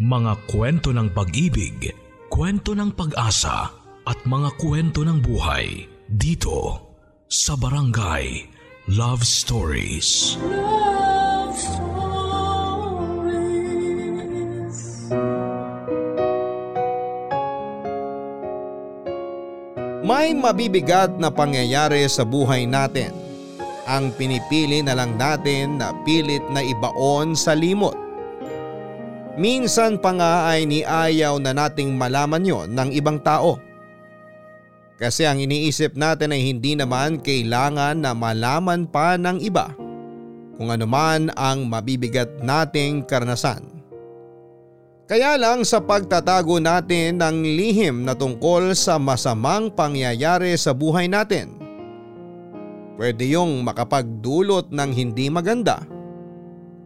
Mga kwento ng pag-ibig, kwento ng pag-asa at mga kwento ng buhay dito sa Barangay Love Stories. Love Stories. May mabibigat na pangyayari sa buhay natin. Ang pinipili na lang natin na pilit na ibaon sa limot Minsan pa nga ay niayaw na nating malaman yon ng ibang tao. Kasi ang iniisip natin ay hindi naman kailangan na malaman pa ng iba kung ano man ang mabibigat nating karanasan. Kaya lang sa pagtatago natin ng lihim na tungkol sa masamang pangyayari sa buhay natin, pwede yung makapagdulot ng hindi maganda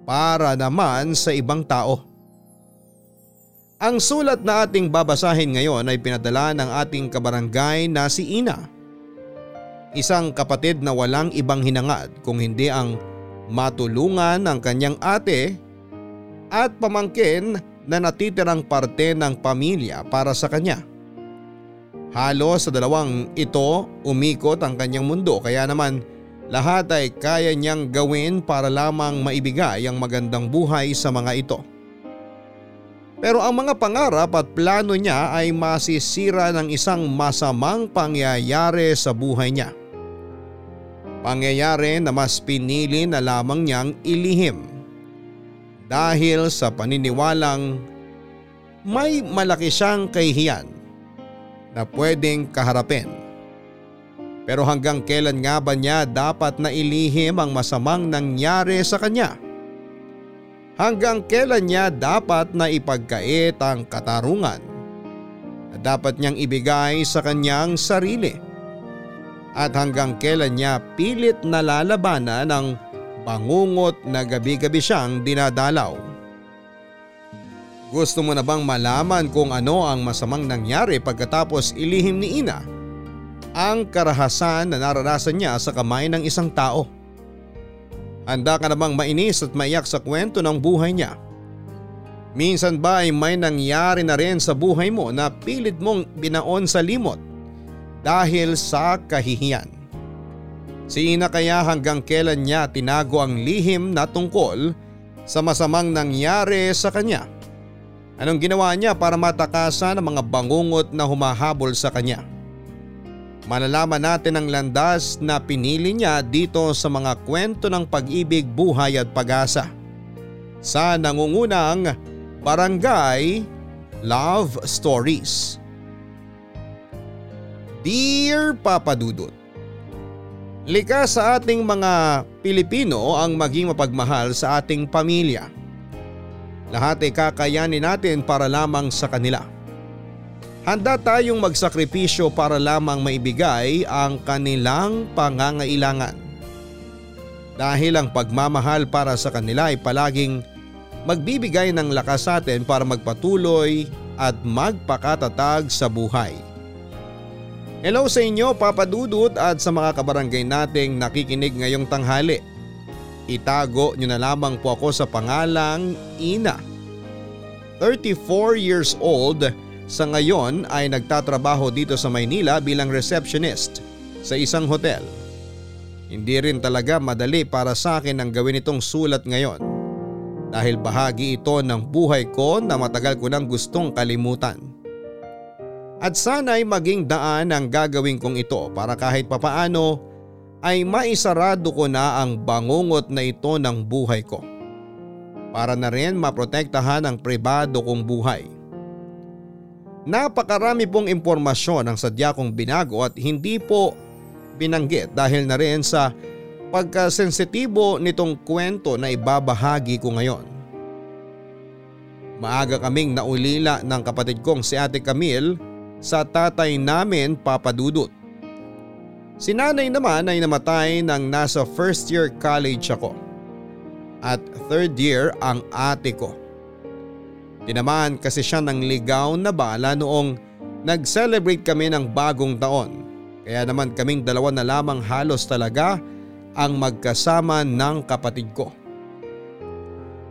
para naman sa ibang tao. Ang sulat na ating babasahin ngayon ay pinadala ng ating kabarangay na si Ina. Isang kapatid na walang ibang hinangad kung hindi ang matulungan ng kanyang ate at pamangkin na natitirang parte ng pamilya para sa kanya. Halos sa dalawang ito umikot ang kanyang mundo kaya naman lahat ay kaya niyang gawin para lamang maibigay ang magandang buhay sa mga ito. Pero ang mga pangarap at plano niya ay masisira ng isang masamang pangyayari sa buhay niya. Pangyayari na mas pinili na lamang niyang ilihim. Dahil sa paniniwalang may malaki siyang kahihiyan na pwedeng kaharapin. Pero hanggang kailan nga ba niya dapat na ilihim ang masamang nangyari sa kanya? Hanggang kailan niya dapat na ipagkait ang katarungan na dapat niyang ibigay sa kanyang sarili at hanggang kailan niya pilit nalalabanan ng bangungot na gabi-gabi siyang dinadalaw. Gusto mo na bang malaman kung ano ang masamang nangyari pagkatapos ilihim ni Ina ang karahasan na naranasan niya sa kamay ng isang tao? Handa ka namang mainis at maiyak sa kwento ng buhay niya. Minsan ba ay may nangyari na rin sa buhay mo na pilit mong binaon sa limot dahil sa kahihiyan? Si Ina kaya hanggang kailan niya tinago ang lihim na tungkol sa masamang nangyari sa kanya? Anong ginawa niya para matakasan ang mga bangungot na humahabol sa kanya? Malalaman natin ang landas na pinili niya dito sa mga kwento ng pag-ibig, buhay at pag-asa. Sa nangungunang Barangay Love Stories. Dear Papa Dudut, Likas sa ating mga Pilipino ang maging mapagmahal sa ating pamilya. Lahat ay kakayanin natin para lamang sa kanila. Handa tayong magsakripisyo para lamang maibigay ang kanilang pangangailangan. Dahil ang pagmamahal para sa kanila ay palaging magbibigay ng lakas sa atin para magpatuloy at magpakatatag sa buhay. Hello sa inyo Papa Dudut at sa mga kabarangay nating nakikinig ngayong tanghali. Itago nyo na lamang po ako sa pangalang Ina. 34 years old sa ngayon ay nagtatrabaho dito sa Maynila bilang receptionist sa isang hotel. Hindi rin talaga madali para sa akin ang gawin itong sulat ngayon dahil bahagi ito ng buhay ko na matagal ko nang gustong kalimutan. At sana ay maging daan ang gagawin kong ito para kahit papaano ay maisarado ko na ang bangungot na ito ng buhay ko. Para na rin maprotektahan ang pribado kong buhay. Napakarami pong impormasyon ang sadya kong binago at hindi po binanggit dahil na rin sa pagkasensitibo nitong kwento na ibabahagi ko ngayon. Maaga kaming naulila ng kapatid kong si Ate Camille sa tatay namin papadudot. Si nanay naman ay namatay nang nasa first year college ako at third year ang ate ko. Tinamaan kasi siya ng ligaw na bala noong nag-celebrate kami ng bagong taon. Kaya naman kaming dalawa na lamang halos talaga ang magkasama ng kapatid ko.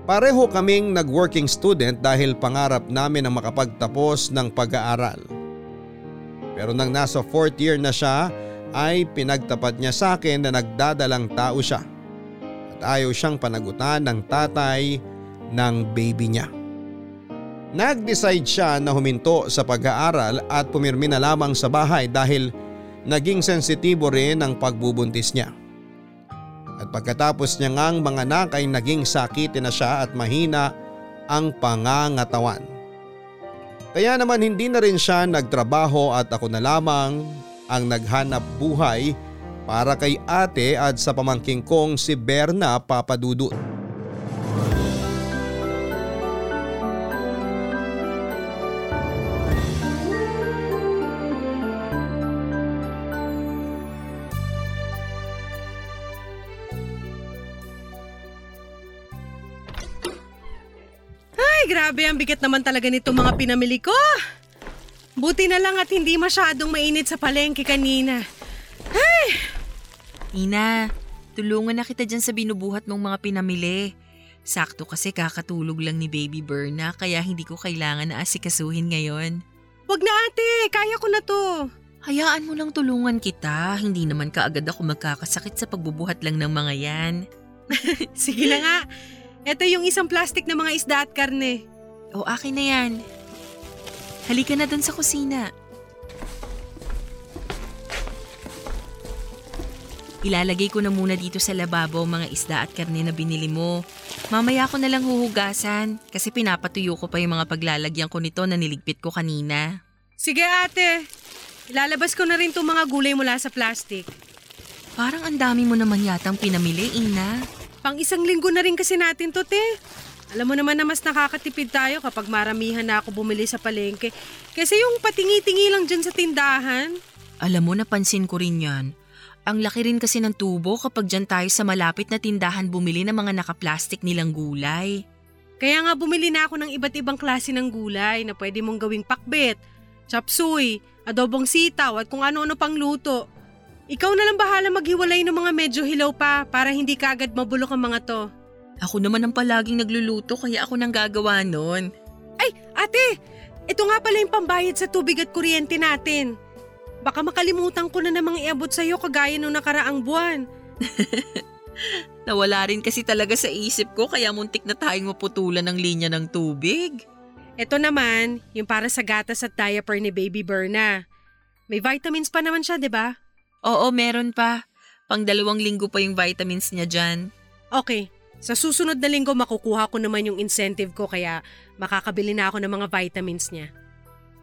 Pareho kaming nag-working student dahil pangarap namin ang makapagtapos ng pag-aaral. Pero nang nasa fourth year na siya ay pinagtapat niya sa akin na nagdadalang tao siya at ayaw siyang panagutan ng tatay ng baby niya. Nag-decide siya na huminto sa pag-aaral at pumirmi na lamang sa bahay dahil naging sensitibo rin ang pagbubuntis niya. At pagkatapos niya ngang mga anak ay naging sakitin na siya at mahina ang pangangatawan. Kaya naman hindi na rin siya nagtrabaho at ako na lamang ang naghanap buhay para kay ate at sa pamangking kong si Berna Papadudut. Grabe ang bigat naman talaga nito mga pinamili ko. Buti na lang at hindi masyadong mainit sa palengke kanina. Ay! Ina, tulungan na kita dyan sa binubuhat ng mga pinamili. Sakto kasi kakatulog lang ni Baby Berna kaya hindi ko kailangan na asikasuhin ngayon. Wag na ate, kaya ko na to. Hayaan mo lang tulungan kita, hindi naman kaagad ako magkakasakit sa pagbubuhat lang ng mga yan. Sige na nga, ito yung isang plastic na mga isda at karne. O akin na yan. Halika na dun sa kusina. Ilalagay ko na muna dito sa lababo ang mga isda at karne na binili mo. Mamaya ko na lang huhugasan kasi pinapatuyo ko pa yung mga paglalagyan ko nito na niligpit ko kanina. Sige ate, ilalabas ko na rin itong mga gulay mula sa plastic. Parang ang dami mo naman yatang pinamili, Ina. Pang isang linggo na rin kasi natin to, te. Alam mo naman na mas nakakatipid tayo kapag maramihan na ako bumili sa palengke. Kasi yung patingi-tingi lang dyan sa tindahan. Alam mo, napansin ko rin yan. Ang laki rin kasi ng tubo kapag dyan tayo sa malapit na tindahan bumili ng mga nakaplastik nilang gulay. Kaya nga bumili na ako ng iba't ibang klase ng gulay na pwede mong gawing pakbet, chapsuy, adobong sitaw at kung ano-ano pang luto. Ikaw na lang bahala maghiwalay ng mga medyo hilaw pa para hindi kaagad mabulok ang mga to. Ako naman ang palaging nagluluto kaya ako nang gagawa nun. Ay, ate! Ito nga pala yung pambayad sa tubig at kuryente natin. Baka makalimutan ko na namang iabot sa'yo kagaya nung nakaraang buwan. Nawala rin kasi talaga sa isip ko kaya muntik na tayong maputulan ng linya ng tubig. Ito naman, yung para sa gatas at diaper ni Baby Berna. May vitamins pa naman siya, di ba? Oo, meron pa. Pang dalawang linggo pa yung vitamins niya dyan. Okay, sa susunod na linggo makukuha ko naman yung incentive ko kaya makakabili na ako ng mga vitamins niya.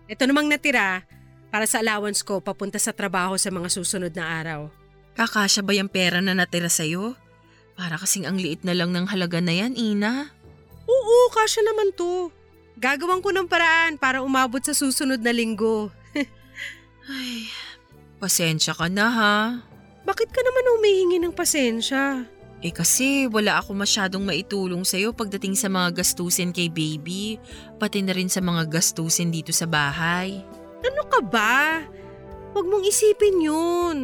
Ito namang natira, para sa allowance ko papunta sa trabaho sa mga susunod na araw. Kakasya ba yung pera na natira sa'yo? Para kasing ang liit na lang ng halaga na yan, Ina. Oo, kasya naman to. Gagawan ko ng paraan para umabot sa susunod na linggo. Ay, pasensya ka na ha. Bakit ka naman humihingi ng pasensya? Eh kasi wala ako masyadong maitulong sa'yo pagdating sa mga gastusin kay baby, pati na rin sa mga gastusin dito sa bahay. Ano ka ba? Huwag mong isipin yun.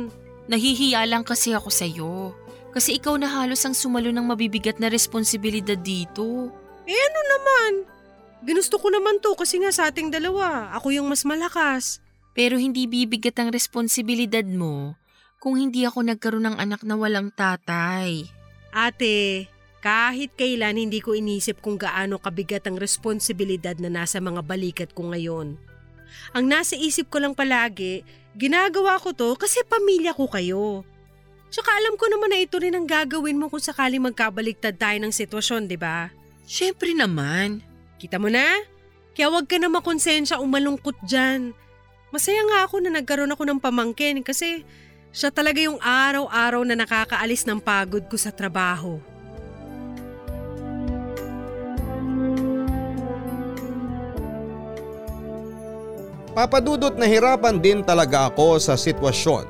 Nahihiya lang kasi ako sa'yo. Kasi ikaw na halos ang sumalo ng mabibigat na responsibilidad dito. Eh ano naman? Ginusto ko naman to kasi nga sa ating dalawa, ako yung mas malakas. Pero hindi bibigat ang responsibilidad mo kung hindi ako nagkaroon ng anak na walang tatay. Ate, kahit kailan hindi ko inisip kung gaano kabigat ang responsibilidad na nasa mga balikat ko ngayon. Ang nasa isip ko lang palagi, ginagawa ko to kasi pamilya ko kayo. Tsaka alam ko naman na ito rin ang gagawin mo kung sakaling magkabaliktad tayo ng sitwasyon, di ba? Siyempre naman. Kita mo na? Kaya wag ka na makonsensya o malungkot dyan. Masaya nga ako na nagkaroon ako ng pamangkin kasi siya talaga yung araw-araw na nakakaalis ng pagod ko sa trabaho. Papadudot na hirapan din talaga ako sa sitwasyon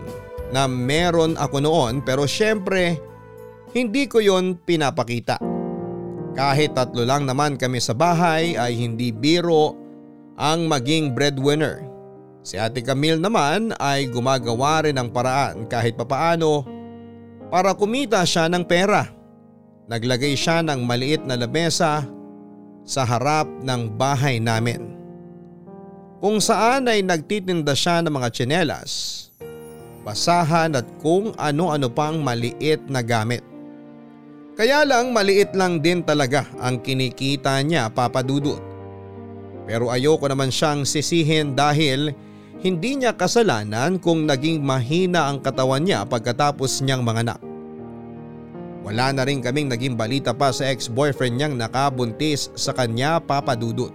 na meron ako noon pero syempre hindi ko yon pinapakita. Kahit tatlo lang naman kami sa bahay ay hindi biro ang maging breadwinner. Si Ate Camille naman ay gumagawa rin ng paraan kahit papaano para kumita siya ng pera. Naglagay siya ng maliit na lamesa sa harap ng bahay namin. Kung saan ay nagtitinda siya ng mga tsinelas, basahan at kung ano-ano pang maliit na gamit. Kaya lang maliit lang din talaga ang kinikita niya papadudot. Pero ayoko naman siyang sisihin dahil hindi niya kasalanan kung naging mahina ang katawan niya pagkatapos niyang manganak. Wala na rin kaming naging balita pa sa ex-boyfriend niyang nakabuntis sa kanya papadudot.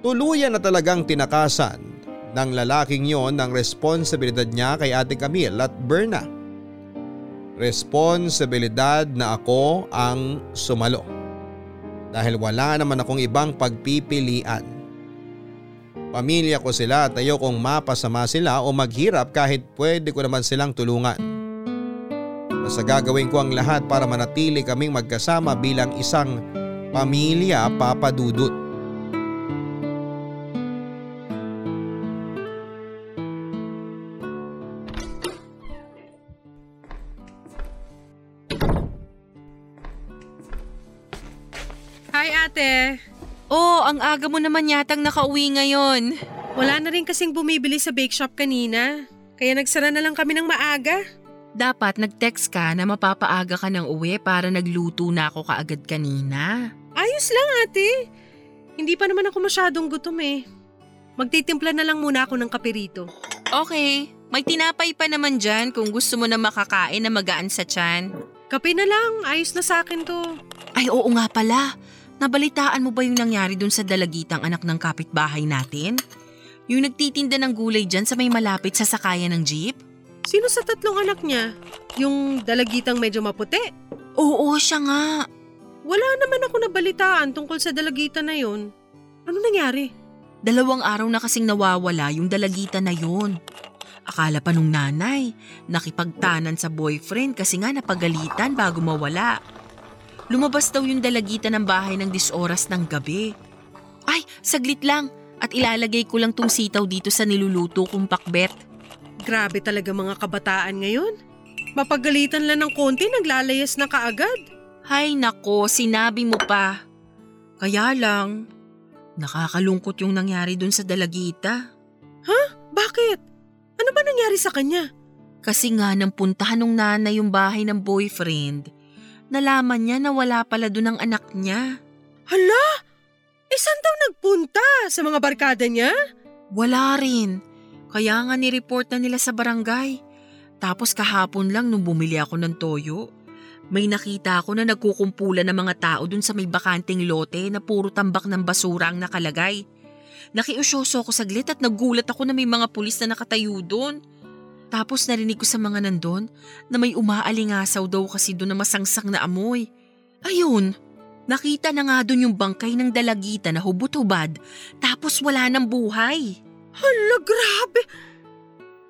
Tuluyan na talagang tinakasan ng lalaking yon ng responsibilidad niya kay Ate Camille at Berna. Responsibilidad na ako ang sumalo. Dahil wala naman akong ibang pagpipilian. Pamilya ko sila at ayokong mapasama sila o maghirap kahit pwede ko naman silang tulungan. Basta gagawin ko ang lahat para manatili kaming magkasama bilang isang pamilya papadudot. Hi ate! Oh, ang aga mo naman yatang nakauwi ngayon. Wala na rin kasing bumibili sa bake shop kanina. Kaya nagsara na lang kami ng maaga. Dapat nag-text ka na mapapaaga ka ng uwi para nagluto na ako kaagad kanina. Ayos lang ate. Hindi pa naman ako masyadong gutom eh. Magtitimpla na lang muna ako ng kape rito. Okay, may tinapay pa naman dyan kung gusto mo na makakain na magaan sa tiyan. Kape na lang, ayos na sa akin to. Ay oo nga pala, nabalitaan mo ba yung nangyari dun sa dalagitang anak ng kapitbahay natin? Yung nagtitinda ng gulay dyan sa may malapit sa sakayan ng jeep? Sino sa tatlong anak niya? Yung dalagitang medyo maputi? Oo, siya nga. Wala naman ako nabalitaan tungkol sa dalagitan na yon. Ano nangyari? Dalawang araw na kasing nawawala yung dalagitan na yun. Akala pa nung nanay, nakipagtanan sa boyfriend kasi nga napagalitan bago mawala. Lumabas daw yung dalagitan ng bahay ng disoras ng gabi. Ay, saglit lang at ilalagay ko lang tong sitaw dito sa niluluto kong pakbet. Grabe talaga mga kabataan ngayon. Mapagalitan lang ng konti, naglalayas na kaagad. Hay nako, sinabi mo pa. Kaya lang, nakakalungkot yung nangyari dun sa dalagita. Bakit? Ano ba nangyari sa kanya? Kasi nga nang puntahan ng nanay yung bahay ng boyfriend, nalaman niya na wala pala dun ang anak niya. Hala! Eh saan daw nagpunta? Sa mga barkada niya? Wala rin. Kaya nga ni-report na nila sa barangay. Tapos kahapon lang nung bumili ako ng toyo, may nakita ako na nagkukumpulan ng mga tao dun sa may bakanting lote na puro tambak ng basura ang nakalagay. Nakiusyoso ako saglit at nagulat ako na may mga pulis na nakatayo doon. Tapos narinig ko sa mga nandun na may umaalingasaw daw kasi doon na masangsang na amoy. Ayun, nakita na nga doon yung bangkay ng dalagita na hubot-hubad tapos wala ng buhay. Hala, grabe!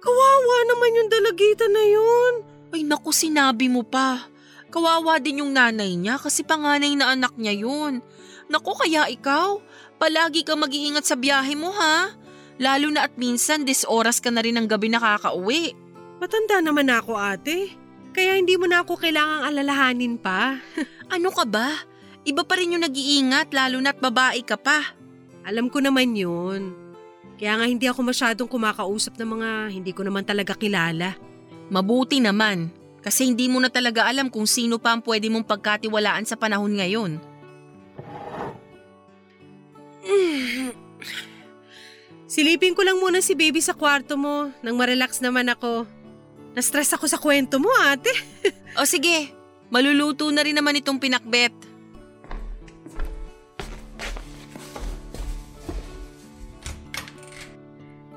Kawawa naman yung dalagita na yun. Ay naku, sinabi mo pa. Kawawa din yung nanay niya kasi panganay na anak niya yun. Naku, kaya ikaw, palagi kang mag-iingat sa biyahe mo ha. Lalo na at minsan, dis oras ka na rin ng gabi nakakauwi. Matanda naman ako ate. Kaya hindi mo na ako kailangang alalahanin pa. Ano ka ba? Iba pa rin yung nag-iingat lalo na at babae ka pa. Alam ko naman yun. Kaya nga hindi ako masyadong kumakausap ng mga hindi ko naman talaga kilala. Mabuti naman. Kasi hindi mo na talaga alam kung sino pa ang pwede mong pagkatiwalaan sa panahon ngayon. Silipin ko lang muna si baby sa kwarto mo nang marelax naman ako. Na-stress ako sa kwento mo ate. O sige, maluluto na rin naman itong pinakbet.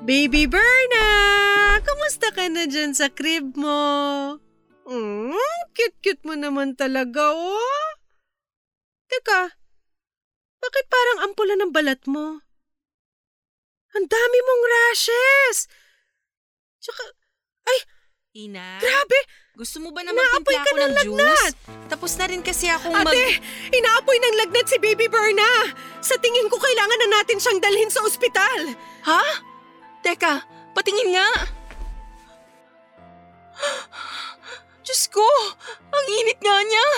Baby Berna! Kamusta ka na dyan sa crib mo? Mm, cute-cute mo naman talaga, oh. Teka, bakit parang ampula ng balat mo? Ang dami mong rashes! Tsaka, Ina, grabe! gusto mo ba na magtimpla ako ng ng lagnat! juice? Tapos na rin kasi akong mag... Ate, inaapoy ng lagnat si Baby Berna! Sa tingin ko kailangan na natin siyang dalhin sa ospital! Ha? Teka, patingin nga. Diyos ko, ang init nga niya.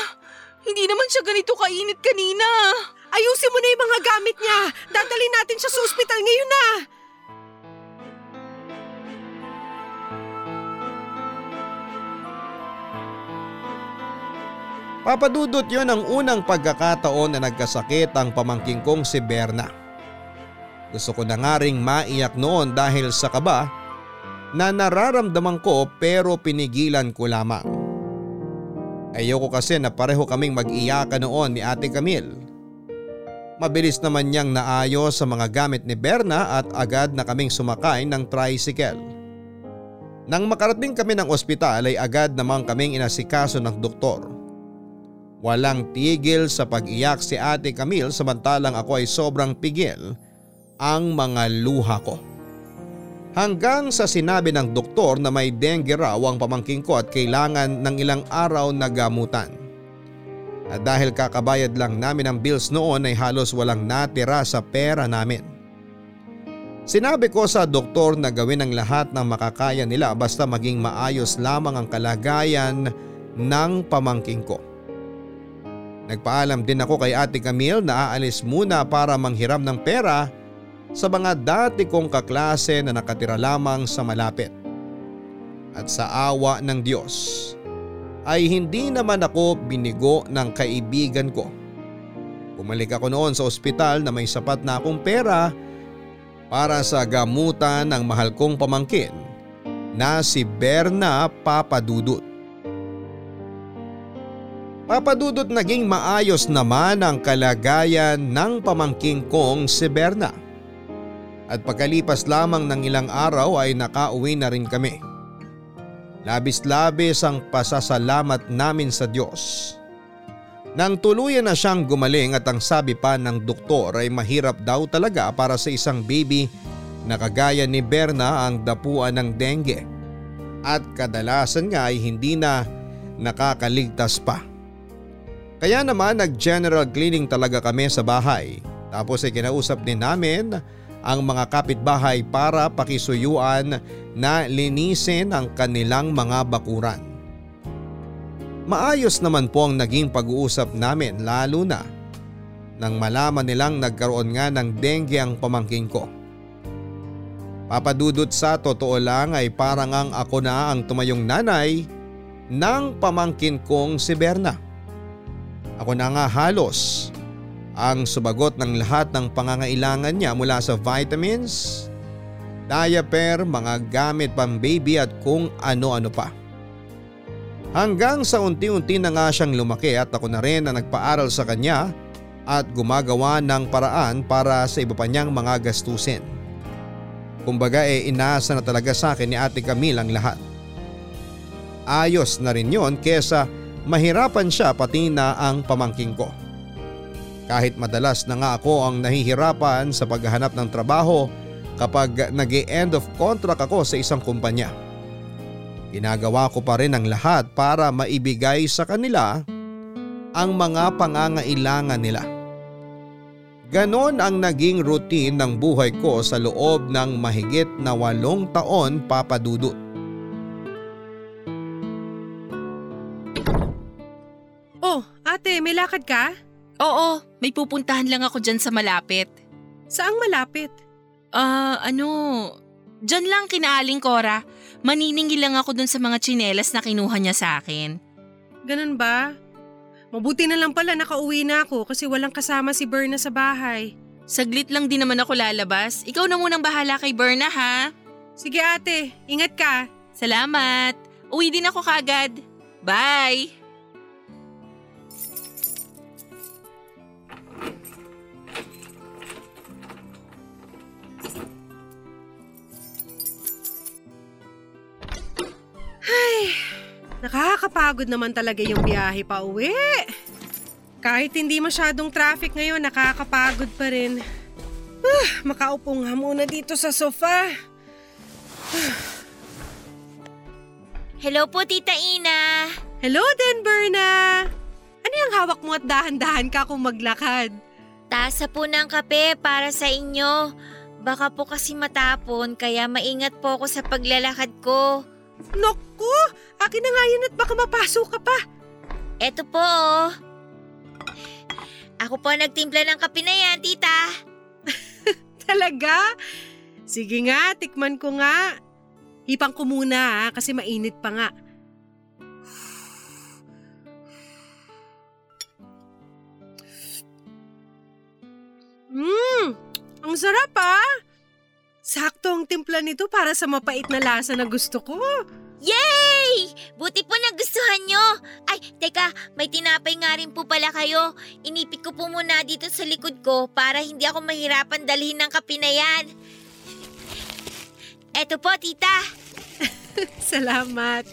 Hindi naman siya ganito kainit kanina. Ayusin mo na yung mga gamit niya. Dadalhin natin siya sa ospital ngayon na. Papadudot yon ang unang pagkakataon na nagkasakit ang pamangking kong si Berna. Gusto ko na nga ring maiyak noon dahil sa kaba na nararamdaman ko pero pinigilan ko lamang. Ayoko kasi na pareho kaming mag-iyakan noon ni Ate Camille. Mabilis naman niyang naayos sa mga gamit ni Berna at agad na kaming sumakay ng tricycle. Nang makarating kami ng ospital ay agad namang kaming inasikaso ng doktor. Walang tigil sa pag-iyak si Ate Camille samantalang ako ay sobrang pigil ang mga luha ko. Hanggang sa sinabi ng doktor na may dengue raw ang pamangking ko at kailangan ng ilang araw na gamutan. At dahil kakabayad lang namin ng bills noon ay halos walang natira sa pera namin. Sinabi ko sa doktor na gawin ang lahat ng makakaya nila basta maging maayos lamang ang kalagayan ng pamangking ko. Nagpaalam din ako kay Ate Camille na aalis muna para manghiram ng pera sa mga dati kong kaklase na nakatira lamang sa malapit. At sa awa ng Diyos ay hindi naman ako binigo ng kaibigan ko. Bumalik ako noon sa ospital na may sapat na akong pera para sa gamutan ng mahal kong pamangkin na si Berna Papadudut. Papadudot naging maayos naman ang kalagayan ng pamangking kong si Berna. At pagkalipas lamang ng ilang araw ay nakauwi na rin kami. Labis-labis ang pasasalamat namin sa Diyos. Nang tuluyan na siyang gumaling at ang sabi pa ng doktor ay mahirap daw talaga para sa isang baby na kagaya ni Berna ang dapuan ng dengue. At kadalasan nga ay hindi na nakakaligtas pa. Kaya naman nag-general cleaning talaga kami sa bahay. Tapos ay kinausap din namin ang mga kapitbahay para pakisuyuan na linisin ang kanilang mga bakuran. Maayos naman po ang naging pag-uusap namin lalo na nang malaman nilang nagkaroon nga ng dengue ang pamangking ko. Papadudot sa totoo lang ay parang ang ako na ang tumayong nanay ng pamangkin kong si Berna. Ako na nga halos ang subagot ng lahat ng pangangailangan niya mula sa vitamins, diaper, mga gamit pang baby at kung ano-ano pa. Hanggang sa unti-unti na nga siyang lumaki at ako na rin na nagpaaral sa kanya at gumagawa ng paraan para sa iba pa niyang mga gastusin. Kumbaga eh, inaasa na talaga sa akin ni Ate Camille ang lahat. Ayos na rin yon kesa mahirapan siya pati na ang pamangking ko. Kahit madalas na nga ako ang nahihirapan sa paghahanap ng trabaho kapag nag end of contract ako sa isang kumpanya. Ginagawa ko pa rin ang lahat para maibigay sa kanila ang mga pangangailangan nila. Ganon ang naging routine ng buhay ko sa loob ng mahigit na walong taon papadudot. Oh, ate, may lakad ka? Oo, may pupuntahan lang ako dyan sa malapit. Saang malapit? Ah, uh, ano, dyan lang kinaaling Cora. Maniningil lang ako dun sa mga tsinelas na kinuha niya sa akin. Ganun ba? Mabuti na lang pala nakauwi na ako kasi walang kasama si Berna sa bahay. Saglit lang din naman ako lalabas. Ikaw na munang bahala kay Berna ha. Sige ate, ingat ka. Salamat. Uwi din ako kagad. Bye! Ay, nakakapagod naman talaga yung biyahe pa uwi. Kahit hindi masyadong traffic ngayon, nakakapagod pa rin. Uh, makaupo nga muna dito sa sofa. Hello po, Tita Ina. Hello din, Berna. Ano yung hawak mo at dahan-dahan ka kung maglakad? Tasa po ng kape para sa inyo. Baka po kasi matapon kaya maingat po ako sa paglalakad ko. Naku! Akin na nga yun at baka mapasok ka pa. Eto po oh. Ako po nagtimpla ng kape na yan, tita. Talaga? Sige nga, tikman ko nga. Hipang ko muna ha, kasi mainit pa nga. Mmm, ang sarap ah! Sakto ang timpla nito para sa mapait na lasa na gusto ko. Yay! Buti po nagustuhan nyo. Ay, teka, may tinapay nga rin po pala kayo. Inipit ko po muna dito sa likod ko para hindi ako mahirapan dalhin ng kape na yan. Eto po, tita. Salamat.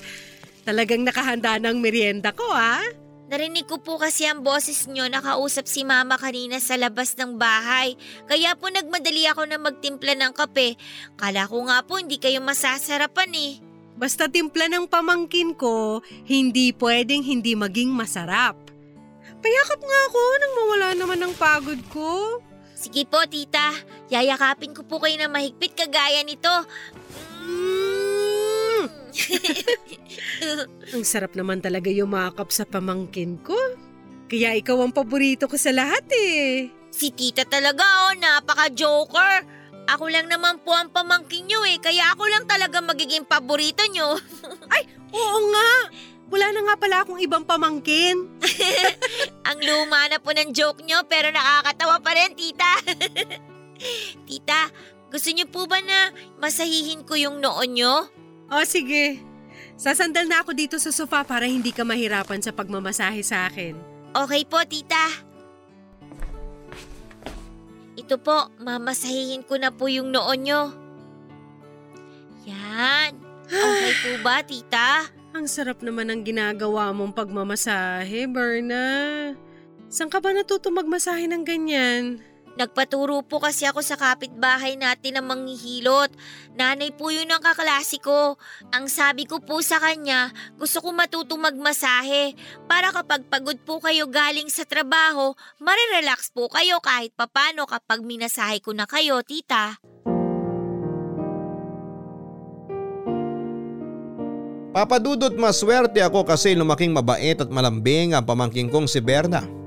Talagang nakahanda ng merienda ko ah. Narinig ko po kasi ang boses nyo nakausap si mama kanina sa labas ng bahay. Kaya po nagmadali ako na magtimpla ng kape. Kala ko nga po hindi kayo masasarapan eh. Basta timpla ng pamangkin ko, hindi pwedeng hindi maging masarap. Payakap nga ako nang mawala naman ng pagod ko. Sige po, tita. Yayakapin ko po kayo na mahigpit kagaya nito. Mm. Ang sarap naman talaga yumakap sa pamangkin ko. Kaya ikaw ang paborito ko sa lahat eh. Si tita talaga oh, napaka-joker. Ako lang naman po ang pamangkin nyo eh, kaya ako lang talaga magiging paborito nyo. Oo nga. Wala na nga pala akong ibang pamangkin. ang luma na po ng joke nyo pero nakakatawa pa rin, tita. tita, gusto nyo po ba na masahihin ko yung noon nyo? O sige. Sasandal na ako dito sa sofa para hindi ka mahirapan sa pagmamasahe sa akin. Okay po, tita. Ito po, mamasahihin ko na po yung noon nyo. Yan. Okay po ba, tita? Ang sarap naman ng ginagawa mong pagmamasahe, Berna. Saan ka ba natuto magmasahe ng ganyan? Nagpaturo po kasi ako sa kapitbahay natin ng manghihilot. Nanay po yun ang kaklase ko. Ang sabi ko po sa kanya, gusto ko matutong magmasahe. Para kapag pagod po kayo galing sa trabaho, marirelax po kayo kahit papano kapag minasahe ko na kayo, tita. Papadudot maswerte ako kasi lumaking mabait at malambing ang pamangking kong si Berna.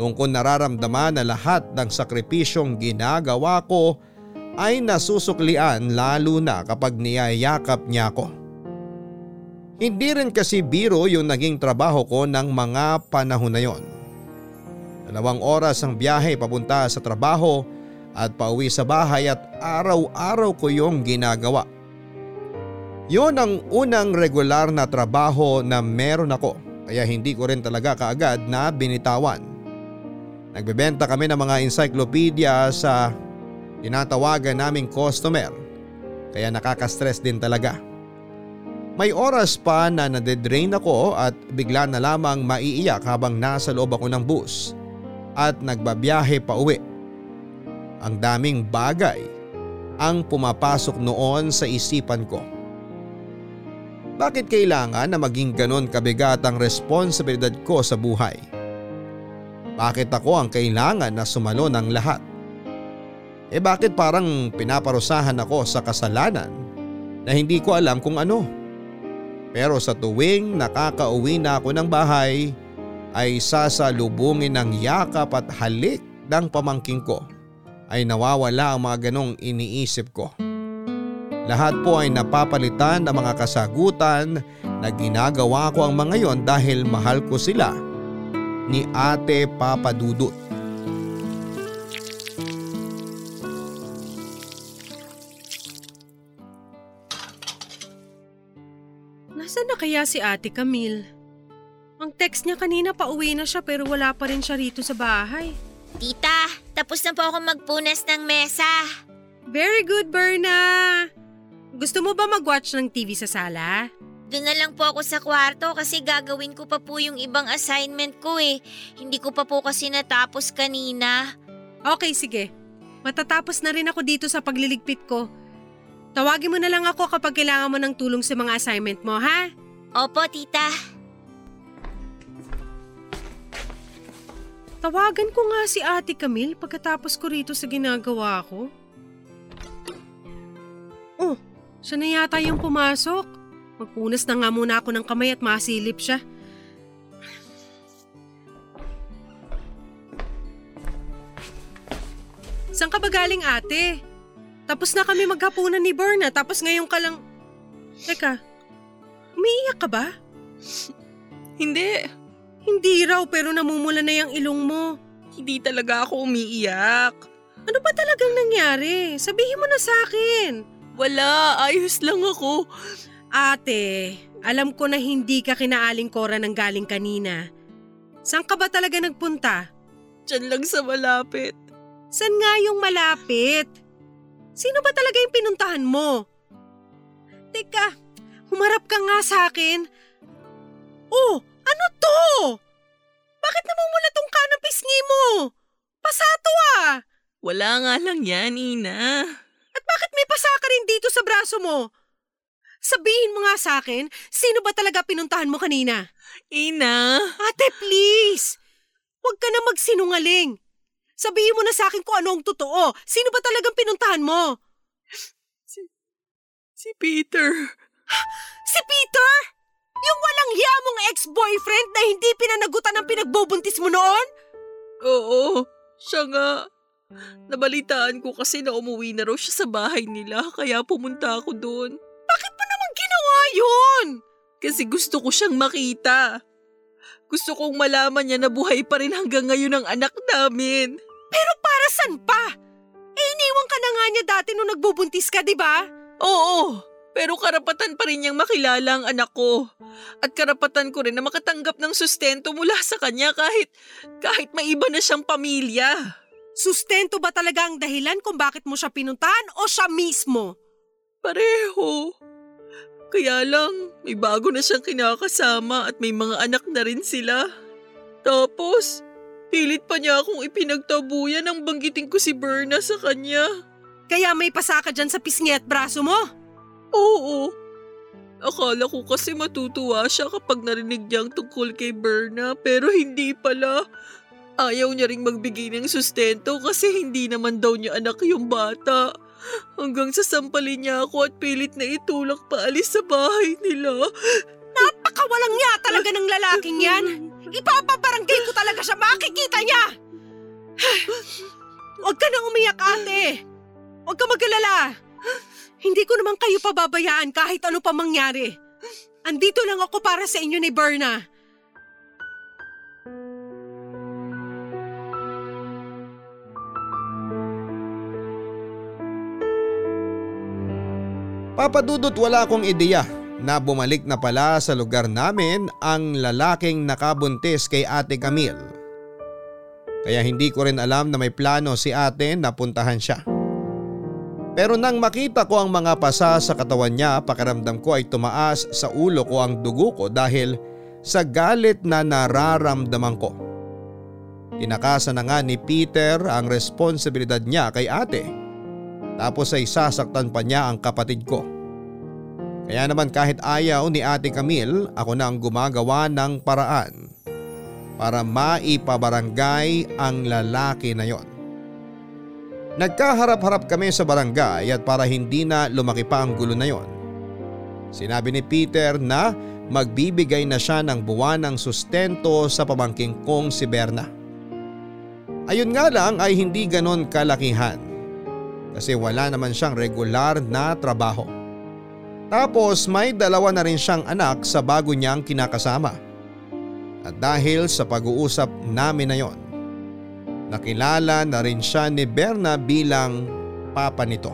Doon ko nararamdaman na lahat ng sakripisyong ginagawa ko ay nasusuklian lalo na kapag niyayakap niya ako. Hindi rin kasi biro yung naging trabaho ko ng mga panahon na yon. Dalawang oras ang biyahe papunta sa trabaho at pauwi sa bahay at araw-araw ko yung ginagawa. Yon ang unang regular na trabaho na meron ako kaya hindi ko rin talaga kaagad na binitawan. Nagbebenta kami ng mga encyclopedia sa tinatawagan naming customer kaya nakaka-stress din talaga. May oras pa na nadedrain ako at bigla na lamang maiiyak habang nasa loob ako ng bus at nagbabiyahe pa uwi. Ang daming bagay ang pumapasok noon sa isipan ko. Bakit kailangan na maging ganon kabigat ang responsibilidad ko sa buhay? Bakit ako ang kailangan na sumalo ng lahat? Eh bakit parang pinaparusahan ako sa kasalanan na hindi ko alam kung ano? Pero sa tuwing nakakauwi na ako ng bahay ay sasalubungin ng yakap at halik ng pamangking ko ay nawawala ang mga ganong iniisip ko. Lahat po ay napapalitan ng mga kasagutan na ginagawa ko ang mga yon dahil mahal ko sila ni Ate Papa Dudut. Nasaan na kaya si Ate Camille? Ang text niya kanina pa uwi na siya pero wala pa rin siya rito sa bahay. Tita, tapos na po ako magpunas ng mesa. Very good, Berna! Gusto mo ba mag-watch ng TV sa sala? Doon na lang po ako sa kwarto kasi gagawin ko pa po yung ibang assignment ko eh. Hindi ko pa po kasi natapos kanina. Okay, sige. Matatapos na rin ako dito sa pagliligpit ko. Tawagin mo na lang ako kapag kailangan mo ng tulong sa mga assignment mo, ha? Opo, tita. Tawagan ko nga si Ate Camille pagkatapos ko rito sa ginagawa ko. Oh, siya na yata yung pumasok. Magpunas na nga muna ako ng kamay at masilip siya. Saan ka ba galing ate? Tapos na kami maghapunan ni Berna tapos ngayon ka lang… Teka, umiiyak ka ba? Hindi. Hindi raw pero namumula na yung ilong mo. Hindi talaga ako umiiyak. Ano ba talagang nangyari? Sabihin mo na sa akin. Wala, ayos lang ako. Ate, alam ko na hindi ka kinaaling Cora ng galing kanina. Saan ka ba talaga nagpunta? Diyan lang sa malapit. San nga yung malapit? Sino ba talaga yung pinuntahan mo? Teka, humarap ka nga sa akin. Oh, ano to? Bakit namumula tong kanang pisngi mo? Pasato ah! Wala nga lang yan, Ina. At bakit may pasa ka rin dito sa braso mo? Sabihin mo nga sa akin, sino ba talaga pinuntahan mo kanina? Ina. Ate, please! Huwag ka na magsinungaling. Sabihin mo na sa akin kung ano ang totoo. Sino ba talagang pinuntahan mo? Si, si Peter. Si Peter? Yung walang hiya mong ex-boyfriend na hindi pinanagutan ng pinagbubuntis mo noon? Oo, siya nga. Nabalitaan ko kasi na umuwi na raw siya sa bahay nila kaya pumunta ako doon. Yun? Kasi gusto ko siyang makita. Gusto kong malaman niya na buhay pa rin hanggang ngayon ang anak namin. Pero para saan pa? Eh iniwan ka na nga niya dati nung nagbubuntis ka, di ba? Oo, pero karapatan pa rin niyang makilala ang anak ko. At karapatan ko rin na makatanggap ng sustento mula sa kanya kahit, kahit may iba na siyang pamilya. Sustento ba talaga ang dahilan kung bakit mo siya pinuntahan o siya mismo? Pareho. Kaya lang, may bago na siyang kinakasama at may mga anak na rin sila. Tapos, pilit pa niya akong ipinagtabuyan nang banggitin ko si Berna sa kanya. Kaya may pasa ka dyan sa pisngi at braso mo? Oo. Akala ko kasi matutuwa siya kapag narinig niyang tungkol kay Berna pero hindi pala. Ayaw niya ring magbigay ng sustento kasi hindi naman daw niya anak yung bata. Hanggang sasampalin niya ako at pilit na itulak paalis sa bahay nila. Napakawalang niya talaga ng lalaking yan. Ipapabarangay ko talaga siya, makikita niya! Huwag ka nang umiyak, ate. Huwag ka magalala. Hindi ko naman kayo pababayaan kahit ano pa mangyari. Andito lang ako para sa inyo ni Berna. Papadudot wala akong ideya na bumalik na pala sa lugar namin ang lalaking nakabuntis kay ate Camille. Kaya hindi ko rin alam na may plano si ate na puntahan siya. Pero nang makita ko ang mga pasa sa katawan niya, pakiramdam ko ay tumaas sa ulo ko ang dugo ko dahil sa galit na nararamdaman ko. Tinakasan na nga ni Peter ang responsibilidad niya kay ate. Tapos ay sasaktan pa niya ang kapatid ko. Kaya naman kahit ayaw ni ate Camille, ako na ang gumagawa ng paraan para maipabarangay ang lalaki na yon. Nagkaharap-harap kami sa barangay at para hindi na lumaki pa ang gulo na yon. Sinabi ni Peter na magbibigay na siya ng buwan ng sustento sa pamangking kong si Berna. Ayun nga lang ay hindi ganon kalakihan kasi wala naman siyang regular na trabaho. Tapos may dalawa na rin siyang anak sa bago niyang kinakasama. At dahil sa pag-uusap namin na yon, nakilala na rin siya ni Berna bilang papa nito.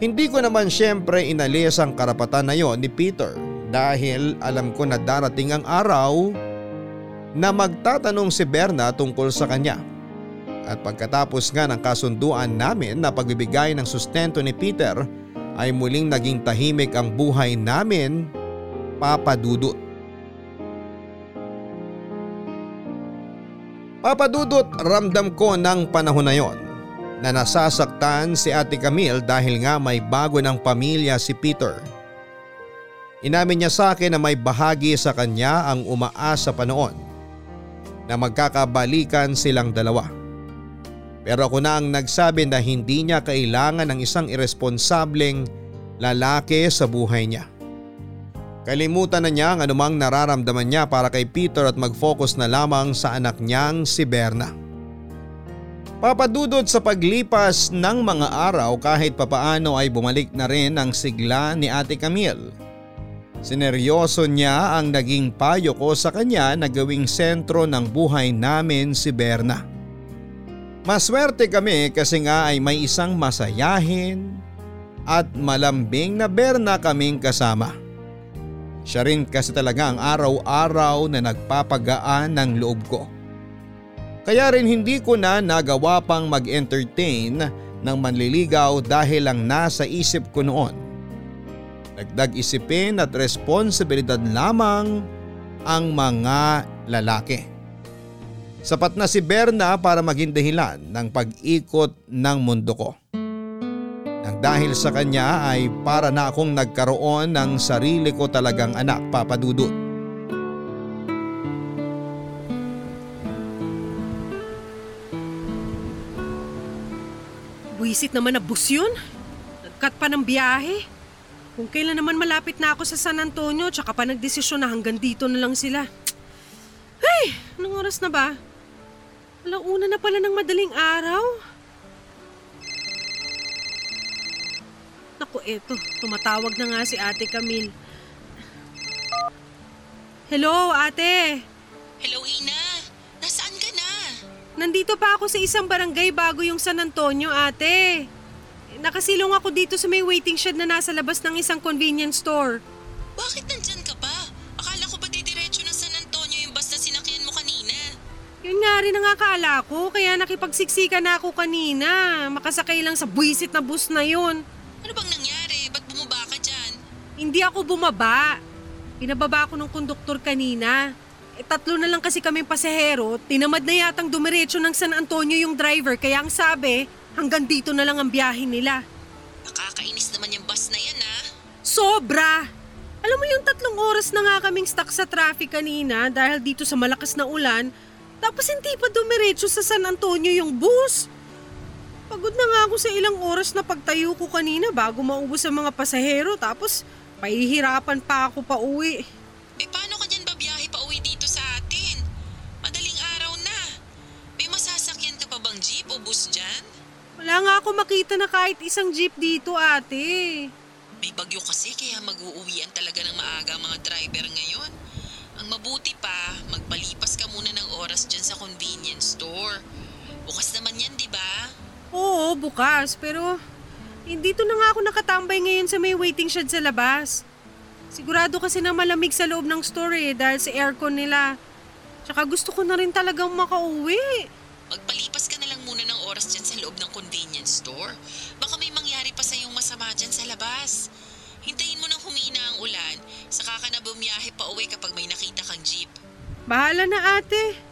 Hindi ko naman siyempre inalis ang karapatan na yon ni Peter dahil alam ko na darating ang araw na magtatanong si Berna tungkol sa kanya. At pagkatapos nga ng kasunduan namin na pagbibigay ng sustento ni Peter ay muling naging tahimik ang buhay namin papadudot. Papadudot ramdam ko ng panahon na yon na nasasaktan si Ate Camille dahil nga may bago ng pamilya si Peter. Inamin niya sa akin na may bahagi sa kanya ang umaasa pa noon na magkakabalikan silang dalawa. Pero ako na ang nagsabi na hindi niya kailangan ng isang irresponsableng lalaki sa buhay niya. Kalimutan na niya ang anumang nararamdaman niya para kay Peter at mag-focus na lamang sa anak niyang si Berna. Papadudot sa paglipas ng mga araw kahit papaano ay bumalik na rin ang sigla ni Ate Camille. Sineryoso niya ang naging payo ko sa kanya na gawing sentro ng buhay namin si Berna. Maswerte kami kasi nga ay may isang masayahin at malambing na Berna kaming kasama. Siya rin kasi talaga ang araw-araw na nagpapagaan ng loob ko. Kaya rin hindi ko na nagawa pang mag-entertain ng manliligaw dahil lang nasa isip ko noon. Dagdag isipin at responsibilidad lamang ang mga lalaki. Sapat na si Berna para maging dahilan ng pag-ikot ng mundo ko. Nang dahil sa kanya ay para na akong nagkaroon ng sarili ko talagang anak papadudot. Buisit naman na bus yun. Nagkat pa ng biyahe. Kung kailan naman malapit na ako sa San Antonio, tsaka pa nagdesisyon na hanggang dito na lang sila. Ay, anong oras na ba? Alauna na pala ng madaling araw. Naku, eto. Tumatawag na nga si Ate Camille. Hello, ate. Hello, Ina. Nasaan ka na? Nandito pa ako sa isang barangay bago yung San Antonio, ate. Nakasilong ako dito sa may waiting shed na nasa labas ng isang convenience store. Bakit nandyan Yun nga rin ang akala ko, kaya nakipagsiksika na ako kanina. Makasakay lang sa buwisit na bus na yun. Ano bang nangyari? Ba't bumaba ka dyan? Hindi ako bumaba. Pinababa ako ng konduktor kanina. Eh, tatlo na lang kasi kami pasahero, tinamad na yatang dumiretso ng San Antonio yung driver kaya ang sabi, hanggang dito na lang ang biyahe nila. Nakakainis naman yung bus na yan, ah. Sobra! Alam mo yung tatlong oras na nga kaming stuck sa traffic kanina dahil dito sa malakas na ulan, tapos hindi pa dumiretso sa San Antonio yung bus. Pagod na nga ako sa ilang oras na pagtayo ko kanina bago maubos ang mga pasahero tapos pahihirapan pa ako pa uwi. Eh, paano ka dyan babiyahe pa uwi dito sa atin? Madaling araw na. May masasakyan ka pa bang jeep o bus dyan? Wala nga ako makita na kahit isang jeep dito ate. May bagyo kasi kaya mag-uuwian talaga ng maaga mga driver ngayon. Ang mabuti pa, oras dyan sa convenience store. Bukas naman yan, di ba? Oo, bukas pero dito na nga ako nakatambay ngayon sa may waiting shed sa labas. Sigurado kasi na malamig sa loob ng store eh dahil sa aircon nila. Tsaka gusto ko na rin talagang makauwi. Magpalipas ka na lang muna ng oras dyan sa loob ng convenience store. Baka may mangyari pa sa yung masama dyan sa labas. Hintayin mo nang humina ang ulan, saka ka na bumiyahe pa uwi kapag may nakita kang jeep. Bahala na ate.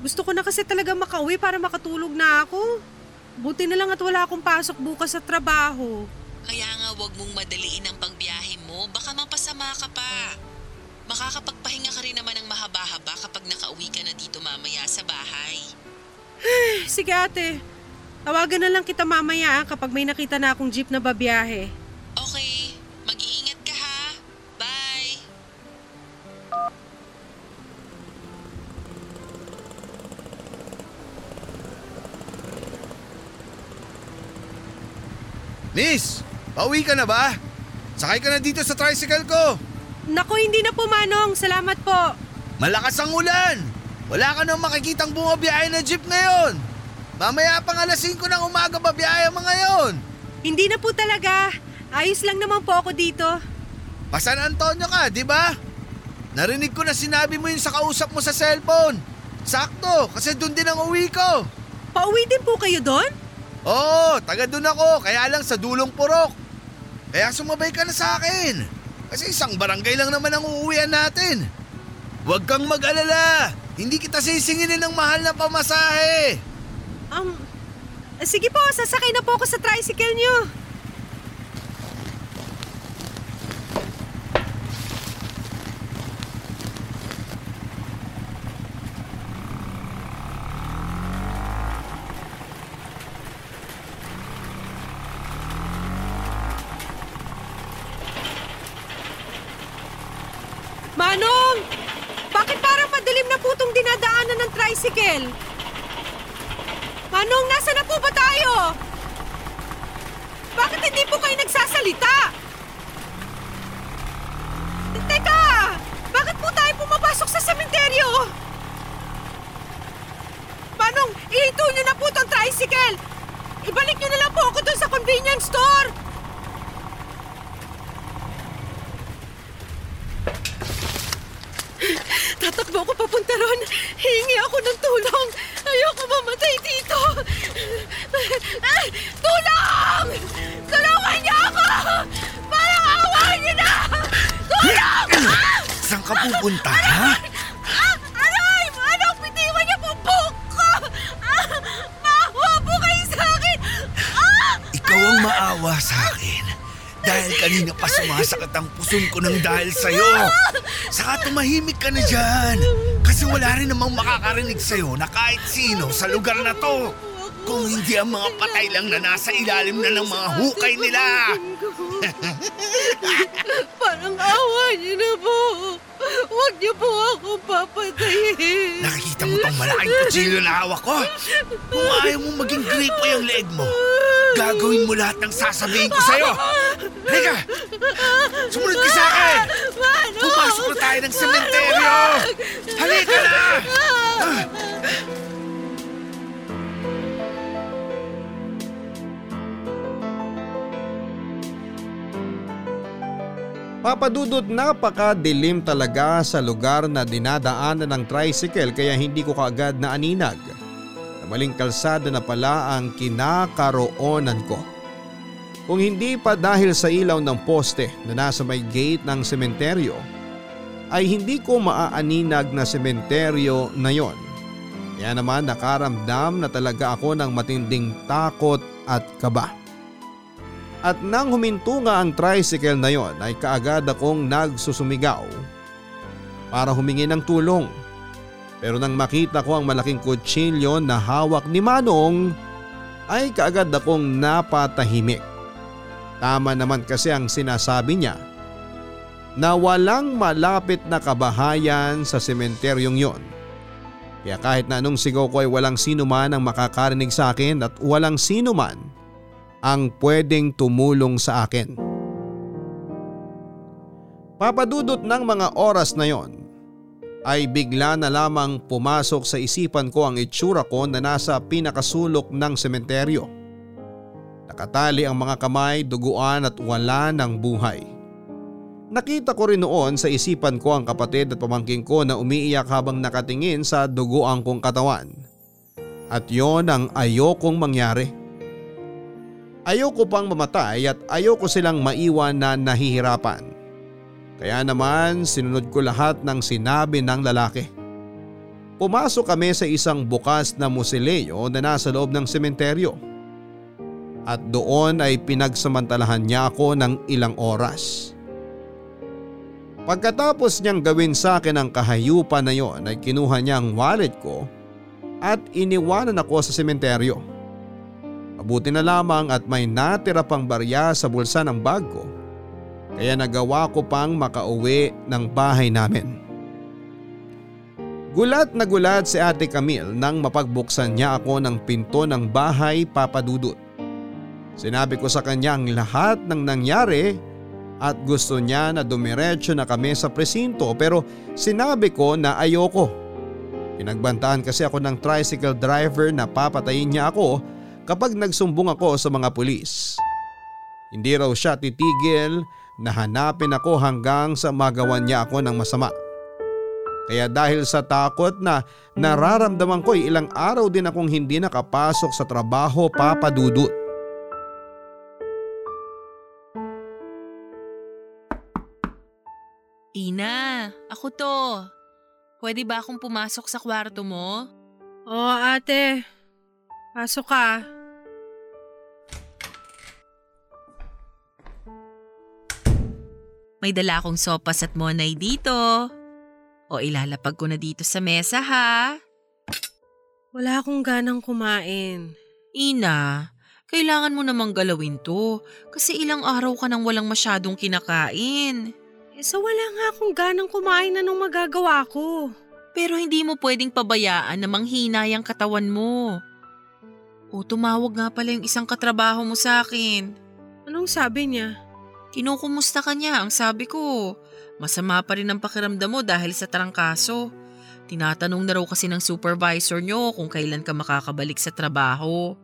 Gusto ko na kasi talaga makauwi para makatulog na ako. Buti na lang at wala akong pasok bukas sa trabaho. Kaya nga wag mong madaliin ang pagbiyahe mo, baka mapasama ka pa. Makakapagpahinga ka rin naman ng mahaba-haba kapag nakauwi ka na dito mamaya sa bahay. Sige ate, tawagan na lang kita mamaya kapag may nakita na akong jeep na babiyahe. Okay, mag-iingat Miss, pauwi ka na ba? Sakay ka na dito sa tricycle ko. Naku, hindi na po Manong. Salamat po. Malakas ang ulan. Wala ka nang makikitang bumabiyahe na jeep ngayon. Mamaya pang alas 5 ng umaga babiyahe mga yon. Hindi na po talaga. Ayos lang naman po ako dito. Pa San Antonio ka, di ba? Narinig ko na sinabi mo yun sa kausap mo sa cellphone. Sakto, kasi doon din ang uwi ko. Pauwi din po kayo doon? Oo, taga doon ako, kaya lang sa dulong purok. Kaya sumabay ka na sa akin. Kasi isang barangay lang naman ang uuwian natin. Huwag kang mag-alala. Hindi kita sisinginin ng mahal na pamasahe. Um, sige po, sasakay na po ako sa tricycle niyo. Dahil sa'yo. Saka tumahimik ka na dyan. Kasi wala rin namang makakarinig sa'yo na kahit sino sa lugar na to. Kung hindi ang mga patay lang na nasa ilalim na ng mga hukay nila. Parang awa niyo na po. Huwag niyo po ako papatayin. Nakikita mo tong malaking kutsilyo na hawak ko? Kung ayaw mo maging gripo yung leg mo, gagawin mo lahat ng sasabihin ko sa'yo. Halika! Sumunod ka sa akin! Mano! Pumasok na tayo ng sementeryo! Halika na! Papadudot napakadilim talaga sa lugar na dinadaanan ng tricycle kaya hindi ko kaagad na aninag. Na maling kalsada na pala ang kinakaroonan ko. Kung hindi pa dahil sa ilaw ng poste na nasa may gate ng sementeryo, ay hindi ko maaaninag na sementeryo na yon. Kaya naman nakaramdam na talaga ako ng matinding takot at kaba. At nang huminto nga ang tricycle na yon ay kaagad akong nagsusumigaw para humingi ng tulong. Pero nang makita ko ang malaking kutsilyo na hawak ni Manong ay kaagad akong napatahimik. Tama naman kasi ang sinasabi niya na walang malapit na kabahayan sa sementeryong yon. Kaya kahit na anong sigaw ko ay walang sino man ang makakarinig sa akin at walang sino man ang pwedeng tumulong sa akin. Papadudot ng mga oras na yon ay bigla na lamang pumasok sa isipan ko ang itsura ko na nasa pinakasulok ng sementeryo. Nakatali ang mga kamay, duguan at wala ng buhay. Nakita ko rin noon sa isipan ko ang kapatid at pamangking ko na umiiyak habang nakatingin sa duguang kong katawan. At yon ang ayokong mangyari. Ayoko pang mamatay at ayoko silang maiwan na nahihirapan. Kaya naman sinunod ko lahat ng sinabi ng lalaki. Pumasok kami sa isang bukas na musileo na nasa loob ng sementeryo. At doon ay pinagsamantalahan niya ako ng ilang oras. Pagkatapos niyang gawin sa akin ang kahayupan na yon ay kinuha niya ang wallet ko at iniwanan ako sa sementeryo. Mabuti na lamang at may natira pang barya sa bulsa ng bag ko kaya nagawa ko pang makauwi ng bahay namin. Gulat na gulat si ate Camille nang mapagbuksan niya ako ng pinto ng bahay papadudot. Sinabi ko sa kanya ang lahat ng nangyari at gusto niya na dumiretso na kami sa presinto pero sinabi ko na ayoko. Pinagbantaan kasi ako ng tricycle driver na papatayin niya ako kapag nagsumbong ako sa mga pulis. Hindi raw siya titigil na hanapin ako hanggang sa magawan niya ako ng masama. Kaya dahil sa takot na nararamdaman ko ilang araw din akong hindi nakapasok sa trabaho papadudot. Ina, ako to. Pwede ba akong pumasok sa kwarto mo? Oo ate, pasok ka. May dala akong sopas at monay dito. O ilalapag ko na dito sa mesa ha. Wala akong ganang kumain. Ina, kailangan mo namang galawin to kasi ilang araw ka nang walang masyadong kinakain. Eh sa wala nga akong ganang kumain na nung magagawa ko. Pero hindi mo pwedeng pabayaan na manghina yung katawan mo. O tumawag nga pala yung isang katrabaho mo sa akin. Anong sabi niya? Kinukumusta ka niya, ang sabi ko. Masama pa rin ang pakiramdam mo dahil sa trangkaso. Tinatanong na raw kasi ng supervisor nyo kung kailan ka makakabalik sa trabaho.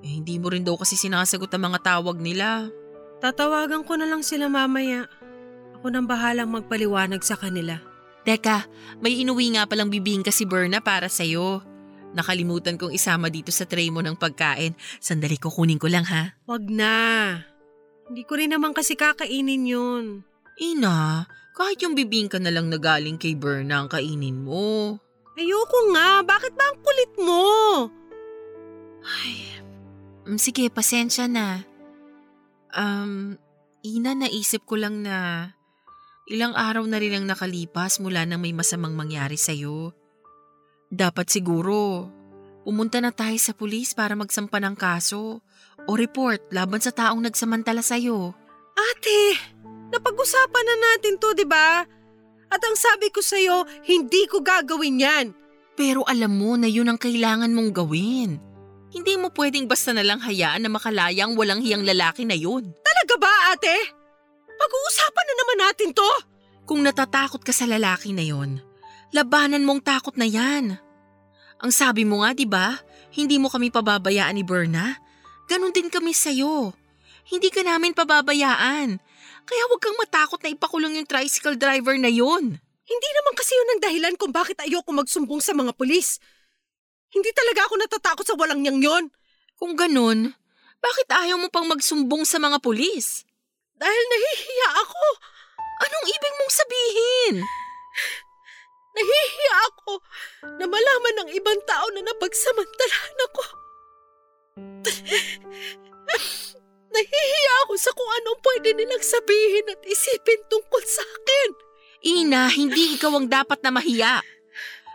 Eh hindi mo rin daw kasi sinasagot ang mga tawag nila. Tatawagan ko na lang sila mamaya. Ako nang bahalang magpaliwanag sa kanila. Teka, may inuwi nga palang bibingka si Berna para sa'yo. Nakalimutan kong isama dito sa tray mo ng pagkain. Sandali ko kunin ko lang ha. Wag na. Hindi ko rin naman kasi kakainin yun. Ina, kahit yung bibingka na lang na galing kay Berna ang kainin mo. Ayoko nga. Bakit ba ang kulit mo? Ay, mm, sige, pasensya na. Um, Ina, naisip ko lang na ilang araw na rin ang nakalipas mula nang may masamang mangyari sa'yo. Dapat siguro, pumunta na tayo sa pulis para magsampa ng kaso o report laban sa taong nagsamantala sa'yo. Ate, napag-usapan na natin to, di ba? At ang sabi ko sa'yo, hindi ko gagawin yan. Pero alam mo na yun ang kailangan mong gawin. Hindi mo pwedeng basta na lang hayaan na makalayang walang hiyang lalaki na yun. Talaga ba, ate? Pag-uusapan na naman natin to. Kung natatakot ka sa lalaki na yon, labanan mong takot na yan. Ang sabi mo nga, di ba? Hindi mo kami pababayaan ni Berna. Ganon din kami sa'yo. Hindi ka namin pababayaan. Kaya huwag kang matakot na ipakulong yung tricycle driver na yon. Hindi naman kasi yun ang dahilan kung bakit ayoko magsumbong sa mga pulis. Hindi talaga ako natatakot sa walang niyang yon. Kung ganon, bakit ayaw mo pang magsumbong sa mga pulis? Dahil nahihiya ako. Anong ibig mong sabihin? Nahihiya ako na malaman ng ibang tao na napagsamantalahan ako. Nahihiya ako sa kung anong pwede nilang sabihin at isipin tungkol sa akin. Ina, hindi ikaw ang dapat na mahiya.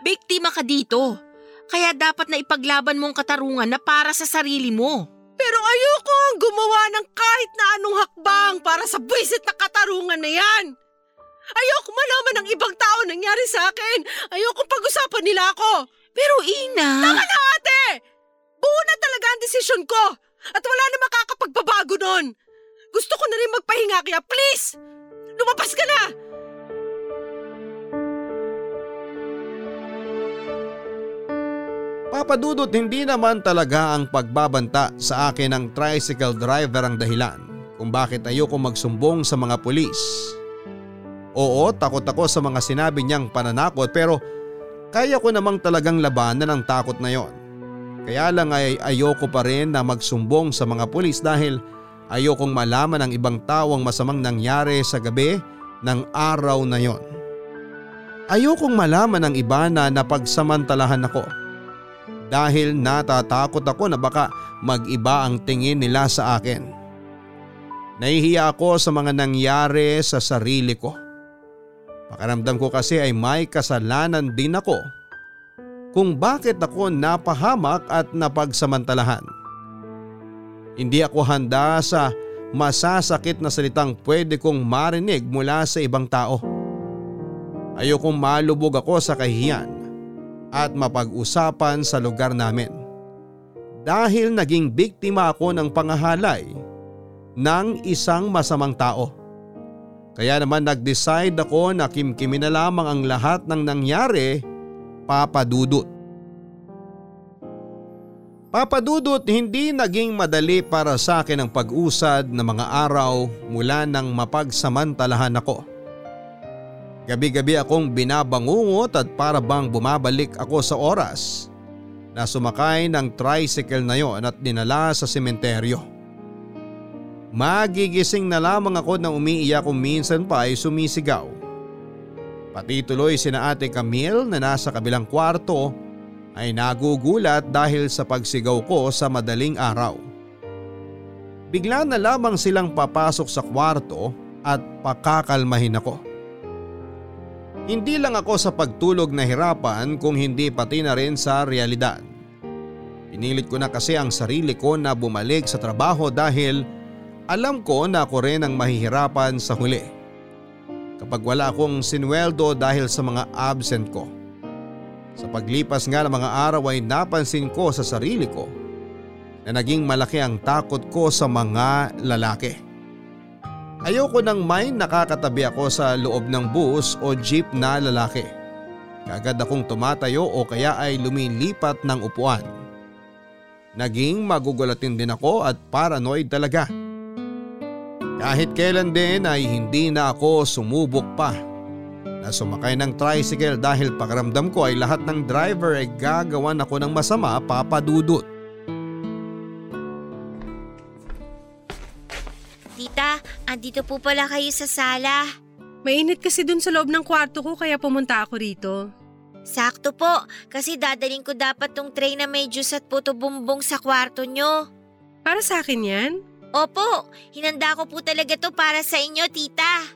Biktima ka dito. Kaya dapat na ipaglaban mo ang katarungan na para sa sarili mo. Pero ayoko ang gumawa ng kahit na anong hakbang para sa buwisit na katarungan na yan. Ayoko malaman ng ibang tao nangyari sa akin. Ayoko pag-usapan nila ako. Pero Ina… Tama na ate! Buo na talaga ang desisyon ko. At wala na makakapagbabago nun. Gusto ko na rin magpahinga kaya please! Lumabas ka na! Papadudot hindi naman talaga ang pagbabanta sa akin ng tricycle driver ang dahilan kung bakit ayoko magsumbong sa mga pulis. Oo, takot ako sa mga sinabi niyang pananakot pero kaya ko namang talagang labanan ang takot na yon. Kaya lang ay ayoko pa rin na magsumbong sa mga pulis dahil ayokong malaman ng ibang tao ang masamang nangyari sa gabi ng araw na yon. Ayokong malaman ng iba na napagsamantalahan ako dahil natatakot ako na baka mag-iba ang tingin nila sa akin. Nahihiya ako sa mga nangyari sa sarili ko. Pakaramdam ko kasi ay may kasalanan din ako kung bakit ako napahamak at napagsamantalahan. Hindi ako handa sa masasakit na salitang pwede kong marinig mula sa ibang tao. Ayokong malubog ako sa kahihiyan at mapag-usapan sa lugar namin. Dahil naging biktima ako ng pangahalay ng isang masamang tao. Kaya naman nag-decide ako na kimkimin na lamang ang lahat ng nangyari, papadudot. Papadudot hindi naging madali para sa akin ang pag-usad ng mga araw mula nang mapagsamantalahan ako. Gabi-gabi akong binabangungot at para bang bumabalik ako sa oras na sumakay ng tricycle na yon at dinala sa sementeryo. Magigising na lamang ako na umiiyak kung minsan pa ay sumisigaw. Pati tuloy sina ate Camille na nasa kabilang kwarto ay nagugulat dahil sa pagsigaw ko sa madaling araw. Bigla na lamang silang papasok sa kwarto at pakakalmahin ako. Hindi lang ako sa pagtulog na hirapan kung hindi pati na rin sa realidad. Pinilit ko na kasi ang sarili ko na bumalik sa trabaho dahil alam ko na ako rin ang mahihirapan sa huli. Kapag wala akong sinweldo dahil sa mga absent ko. Sa paglipas nga ng mga araw ay napansin ko sa sarili ko na naging malaki ang takot ko sa mga lalaki. Ayoko nang may nakakatabi ako sa loob ng bus o jeep na lalaki. Kagad akong tumatayo o kaya ay lumilipat ng upuan. Naging magugulatin din ako at paranoid talaga. Kahit kailan din ay hindi na ako sumubok pa na sumakay ng tricycle dahil pakiramdam ko ay lahat ng driver ay gagawan ako ng masama papadudot. Tita, andito po pala kayo sa sala. Mainit kasi dun sa loob ng kwarto ko kaya pumunta ako rito. Sakto po, kasi dadaling ko dapat tong tray na may juice at puto bumbong sa kwarto nyo. Para sa akin yan? Opo, hinanda ko po talaga to para sa inyo, tita.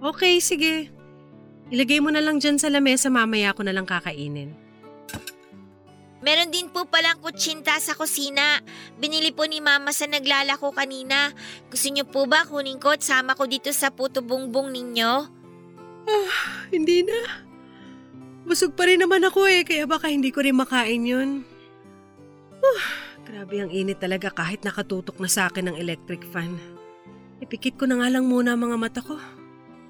Okay, sige. Ilagay mo na lang dyan sa lamesa mamaya ko na lang kakainin. Meron din po palang kutsinta sa kusina. Binili po ni mama sa naglalako kanina. Gusto niyo po ba kunin ko at sama ko dito sa puto bungbong ninyo? Ah, hindi na. Busog pa rin naman ako eh, kaya baka hindi ko rin makain yun. Uh, grabe ang init talaga kahit nakatutok na sa akin ng electric fan. Ipikit ko na nga lang muna ang mga mata ko.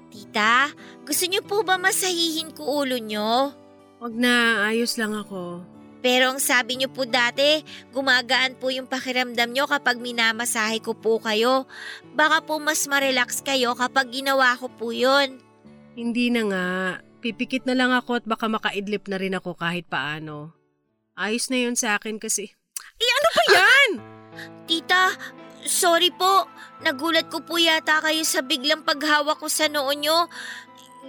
Tita, gusto niyo po ba masahihin ko ulo niyo? Wag na, ayos lang ako. Pero ang sabi niyo po dati, gumagaan po yung pakiramdam niyo kapag minamasahe ko po kayo. Baka po mas marelax kayo kapag ginawa ko po yun. Hindi na nga. Pipikit na lang ako at baka makaidlip na rin ako kahit paano. Ayos na yun sa akin kasi. Eh ano ba yan? Tita, sorry po. Nagulat ko po yata kayo sa biglang paghawak ko sa noo nyo.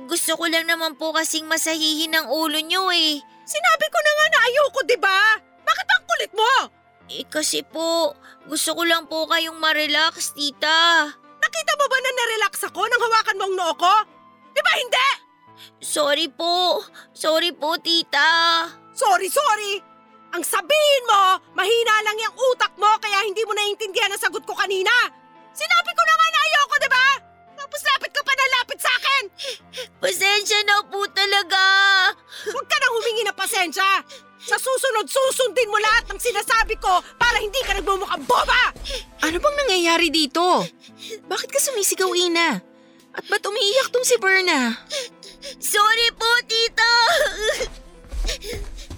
Gusto ko lang naman po kasing masahihin ang ulo nyo eh. Sinabi ko na nga na ayoko, di ba? Bakit ang kulit mo? Eh kasi po, gusto ko lang po kayong ma-relax, tita. Nakita mo ba na na-relax ako nang hawakan mo ang noo ko? Di ba hindi? Sorry po. Sorry po, tita. Sorry, sorry! Ang sabihin mo, mahina lang yung utak mo kaya hindi mo naiintindihan ang sagot ko kanina. Sinabi ko na nga na ayoko, di ba? Tapos lapit ka pa na lapit sa akin. Pasensya na po talaga. Huwag ka nang humingi ng pasensya. Sa susunod, susundin mo lahat ng sinasabi ko para hindi ka nagmumukhang boba! Ano bang nangyayari dito? Bakit ka sumisigaw, Ina? At ba't umiiyak tong si Berna? Sorry po, tita.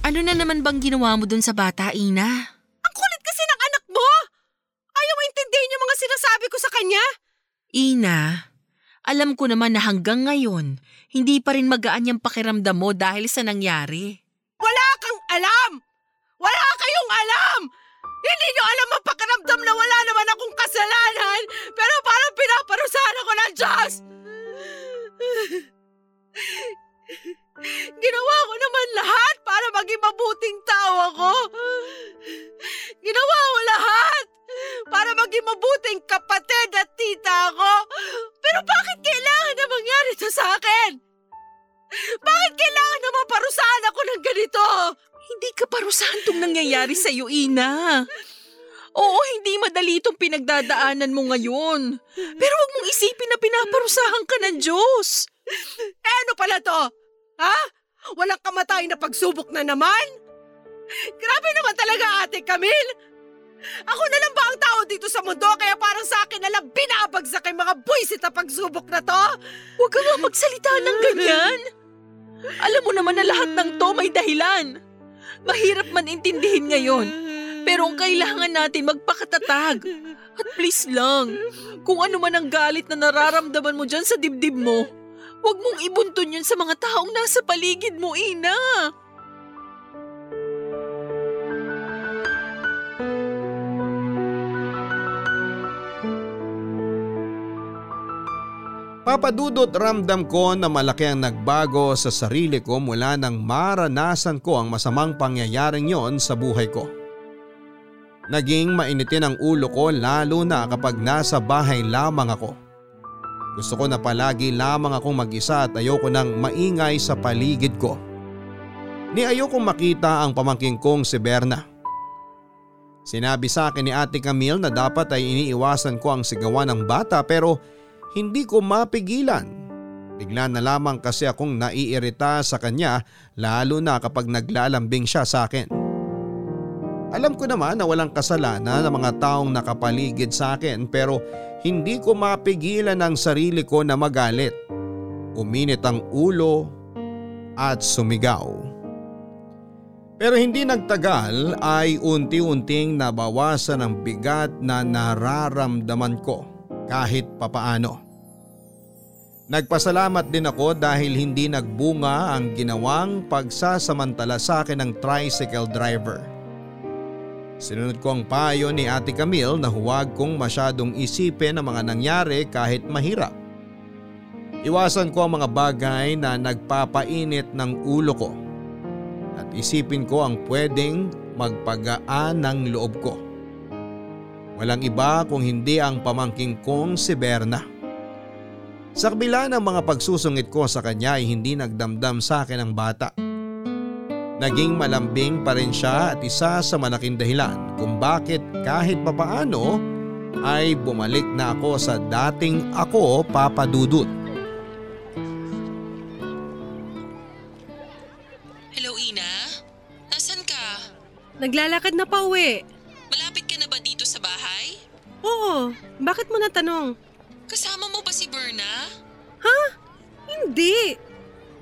Ano na naman bang ginawa mo dun sa bata, Ina? Ang kulit kasi ng anak mo! Ayaw maintindihin yung mga sinasabi ko sa kanya. Ina, alam ko naman na hanggang ngayon, hindi pa rin magaan yung pakiramdam mo dahil sa nangyari. Wala kang alam! Wala kayong alam! Hindi nyo alam ang pakiramdam na wala naman akong kasalanan pero parang pinaparusahan ako ng Diyos! Ginawa ko naman lahat para maging mabuting tao ako. Ginawa ko lahat para maging mabuting kapatid at tita ako. Pero bakit kailangan na mangyari ito sa akin? Bakit kailangan na maparusahan ako ng ganito? Hindi ka parusahan tong nangyayari sa'yo, Ina. Oo, hindi madali itong pinagdadaanan mo ngayon. Pero wag mong isipin na pinaparusahan ka ng Diyos. Eh ano pala to? Ha? Walang kamatay na pagsubok na naman? Grabe naman talaga ate Camille! Ako na lang ba ang tao dito sa mundo kaya parang sa akin na lang binabagsak ang mga buwisit na pagsubok na to? Huwag ka nga magsalita ng ganyan. Alam mo naman na lahat ng to may dahilan. Mahirap man intindihin ngayon. Pero ang kailangan natin magpakatatag. At please lang, kung ano man ang galit na nararamdaman mo dyan sa dibdib mo, huwag mong ibuntun yun sa mga taong nasa paligid mo, Ina. Papadudot ramdam ko na malaki ang nagbago sa sarili ko mula nang maranasan ko ang masamang pangyayaring yon sa buhay ko. Naging mainitin ang ulo ko lalo na kapag nasa bahay lamang ako. Gusto ko na palagi lamang akong mag-isa at ayoko nang maingay sa paligid ko. Ni ayokong makita ang pamangking kong si Berna. Sinabi sa akin ni Ate Camille na dapat ay iniiwasan ko ang sigawan ng bata pero hindi ko mapigilan. Bigla na lamang kasi akong naiirita sa kanya lalo na kapag naglalambing siya sa akin. Alam ko naman na walang kasalanan ng mga taong nakapaligid sa akin pero hindi ko mapigilan ang sarili ko na magalit. Uminit ang ulo at sumigaw. Pero hindi nagtagal ay unti-unting nabawasan ang bigat na nararamdaman ko kahit papaano. Nagpasalamat din ako dahil hindi nagbunga ang ginawang pagsasamantala sa akin ng tricycle driver. Sinunod ko ang payo ni Ate Camille na huwag kong masyadong isipin ang mga nangyari kahit mahirap. Iwasan ko ang mga bagay na nagpapainit ng ulo ko at isipin ko ang pwedeng magpagaan ng loob ko. Walang iba kung hindi ang pamangking kong si Berna. Sa kabila ng mga pagsusungit ko sa kanya ay hindi nagdamdam sa akin ang bata. Naging malambing pa rin siya at isa sa malaking dahilan kung bakit kahit papaano ay bumalik na ako sa dating ako papadudot. Hello, Ina? Nasaan ka? Naglalakad na pa uwi. Malapit ka na ba dito sa bahay? Oo, bakit mo natanong? Kasama mo ba si Berna? Hindi.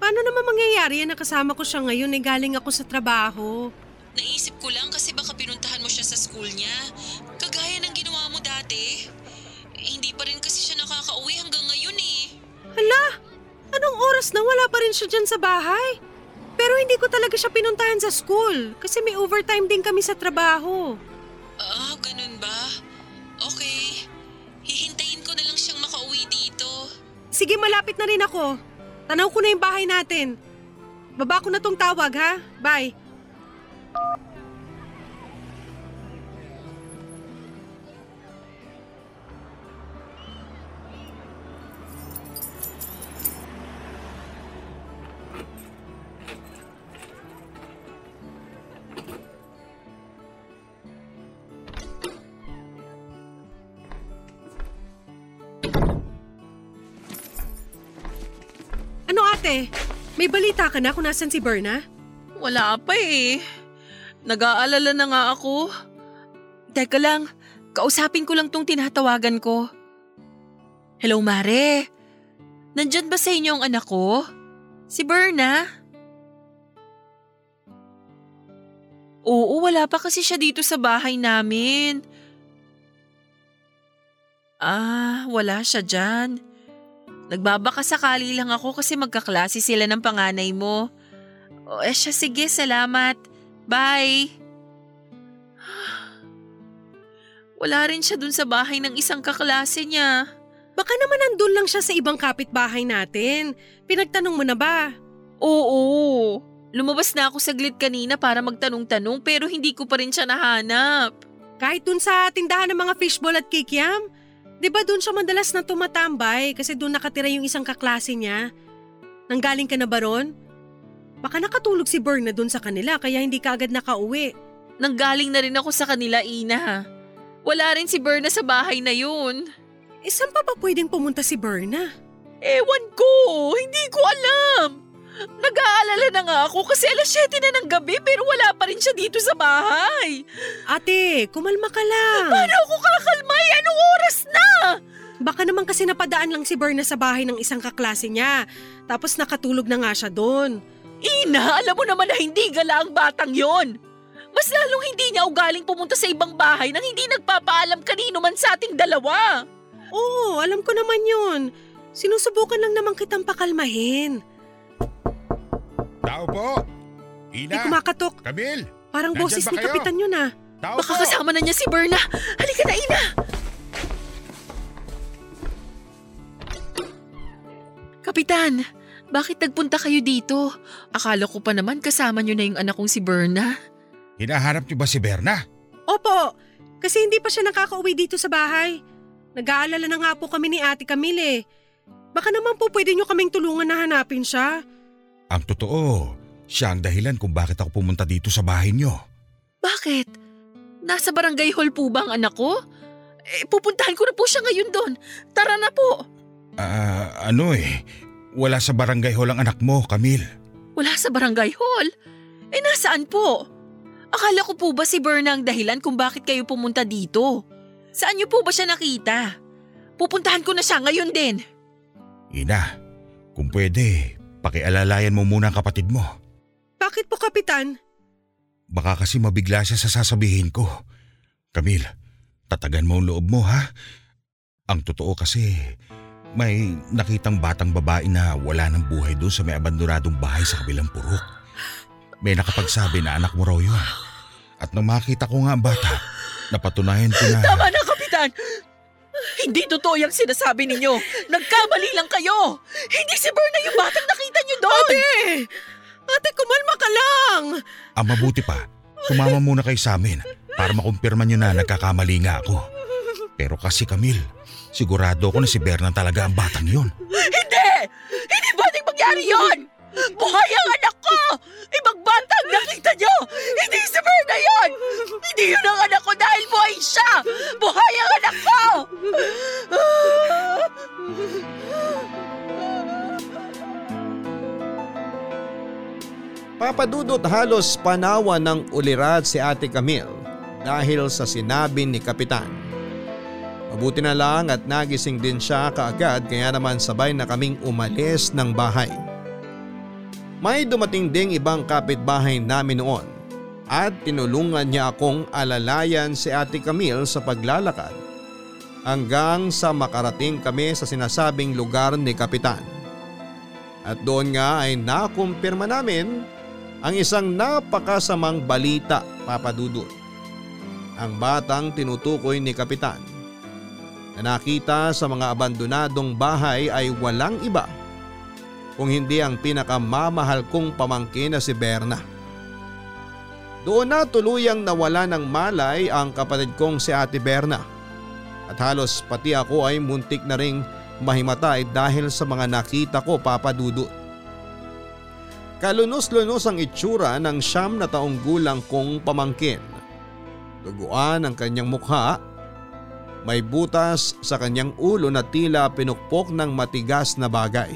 Paano naman mangyayari yan na kasama ko siya ngayon eh galing ako sa trabaho? Naisip ko lang kasi baka pinuntahan mo siya sa school niya. Kagaya ng ginawa mo dati. Eh, hindi pa rin kasi siya nakakauwi hanggang ngayon eh. Hala, anong oras na wala pa rin siya dyan sa bahay? Pero hindi ko talaga siya pinuntahan sa school kasi may overtime din kami sa trabaho. Ah, ganun Sige, malapit na rin ako. Tanaw ko na yung bahay natin. Baba ko na tong tawag ha. Bye. Ate? May balita ka na kung nasan si Berna? Wala pa eh. Nag-aalala na nga ako. Teka lang, kausapin ko lang tong tinatawagan ko. Hello, Mare. Nandyan ba sa inyo ang anak ko? Si Berna? Oo, wala pa kasi siya dito sa bahay namin. Ah, wala siya dyan. Nagbabaka sakali lang ako kasi magkaklase sila ng panganay mo. O eh siya, sige, salamat. Bye. Wala rin siya dun sa bahay ng isang kaklase niya. Baka naman nandun lang siya sa ibang kapitbahay natin. Pinagtanong mo na ba? Oo. Lumabas na ako saglit kanina para magtanong-tanong pero hindi ko pa rin siya nahanap. Kahit dun sa tindahan ng mga fishball at kikiam? Di ba dun siya madalas na tumatambay kasi dun nakatira yung isang kaklase niya? Nanggaling ka na ba ron? Baka nakatulog si Berna dun sa kanila kaya hindi ka agad nakauwi. Nanggaling na rin ako sa kanila, Ina. Wala rin si Berna sa bahay na yun. Eh saan pa ba pwedeng pumunta si Berna? Ewan ko, hindi ko alam. Nag-aalala na nga ako kasi alas 7 na ng gabi pero wala pa rin siya dito sa bahay. Ate, kumalma ka lang. Paano ako kakalmay? Anong oras na? Baka naman kasi napadaan lang si Berna sa bahay ng isang kaklase niya. Tapos nakatulog na nga siya doon. Ina, alam mo naman na hindi gala ang batang yon. Mas lalong hindi niya ugaling pumunta sa ibang bahay nang hindi nagpapaalam kanino man sa ating dalawa. Oo, alam ko naman yun. Sinusubukan lang naman kitang pakalmahin. Tao po! May Ina! kumakatok. Camille! Parang Nandyan boses ba ni kayo? Kapitan yun ah. Tao Baka po! kasama na niya si Berna. Halika na, Ina! Kapitan, bakit nagpunta kayo dito? Akala ko pa naman kasama niyo na yung anak kong si Berna. Hinahanap niyo ba si Berna? Opo, kasi hindi pa siya nakakauwi dito sa bahay. Nag-aalala na nga po kami ni Ate Camille. Baka naman po pwede nyo kaming tulungan na hanapin siya. Ang totoo, siya ang dahilan kung bakit ako pumunta dito sa bahay niyo. Bakit? Nasa barangay hall po ba ang anak ko? Eh, pupuntahan ko na po siya ngayon doon. Tara na po. Ah, ano eh, wala sa barangay hall ang anak mo, Camille. Wala sa barangay hall. Eh, nasaan po? Akala ko po ba si Berna ang dahilan kung bakit kayo pumunta dito? Saan niyo po ba siya nakita? Pupuntahan ko na siya ngayon din. Ina, kung pwede, pakialalayan mo muna ang kapatid mo. Bakit po, Kapitan? Baka kasi mabigla siya sa sasabihin ko. Camille, tatagan mo ang loob mo ha. Ang totoo kasi, may nakitang batang babae na wala ng buhay doon sa may abandonadong bahay sa kabilang purok. May nakapagsabi na anak mo raw yun. At nang makita ko nga ang bata, napatunayan ko na... Tama na, Kapitan! Hindi totoo yung sinasabi ninyo. Nagkamali lang kayo. Hindi si Berna yung batang nakita niyo doon. Ate! Ate, kumalma ka lang! Ang mabuti pa, sumama muna kayo sa amin para makumpirma nyo na nagkakamali nga ako. Pero kasi Camille, sigurado ako na si Berna talaga ang batang yun. Hindi! Hindi pwedeng mangyari yon! Buhay ang anak ko! Ang nakita niyo! Hindi si Berna yon! Hindi yun ang anak ko dahil buhay siya! Buhay ang anak ko! Papadudot halos panawa ng ulirat si Ate Camille dahil sa sinabi ni Kapitan. Mabuti na lang at nagising din siya kaagad kaya naman sabay na kaming umalis ng bahay. May dumating ding ibang kapitbahay namin noon at tinulungan niya akong alalayan si Ate Camille sa paglalakad hanggang sa makarating kami sa sinasabing lugar ni Kapitan. At doon nga ay nakumpirma namin ang isang napakasamang balita papadudot. Ang batang tinutukoy ni Kapitan na nakita sa mga abandonadong bahay ay walang iba kung hindi ang pinakamamahal kong pamangkin na si Berna. Doon na tuluyang nawala ng malay ang kapatid kong si Ate Berna at halos pati ako ay muntik na ring mahimatay dahil sa mga nakita ko papadudot. Kalunos-lunos ang itsura ng siyam na taong gulang kong pamangkin. Duguan ang kanyang mukha. May butas sa kanyang ulo na tila pinukpok ng matigas na bagay.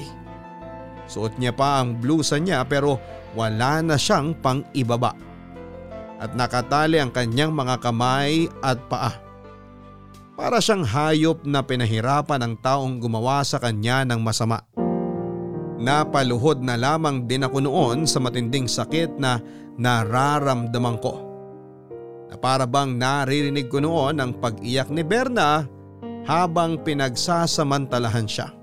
Suot niya pa ang blusa niya pero wala na siyang pang ibaba. At nakatali ang kanyang mga kamay at paa. Para siyang hayop na pinahirapan ang taong gumawa sa kanya ng masama. Napaluhod na lamang din ako noon sa matinding sakit na nararamdaman ko. Na para naririnig ko noon ang pag-iyak ni Berna habang pinagsasamantalahan siya.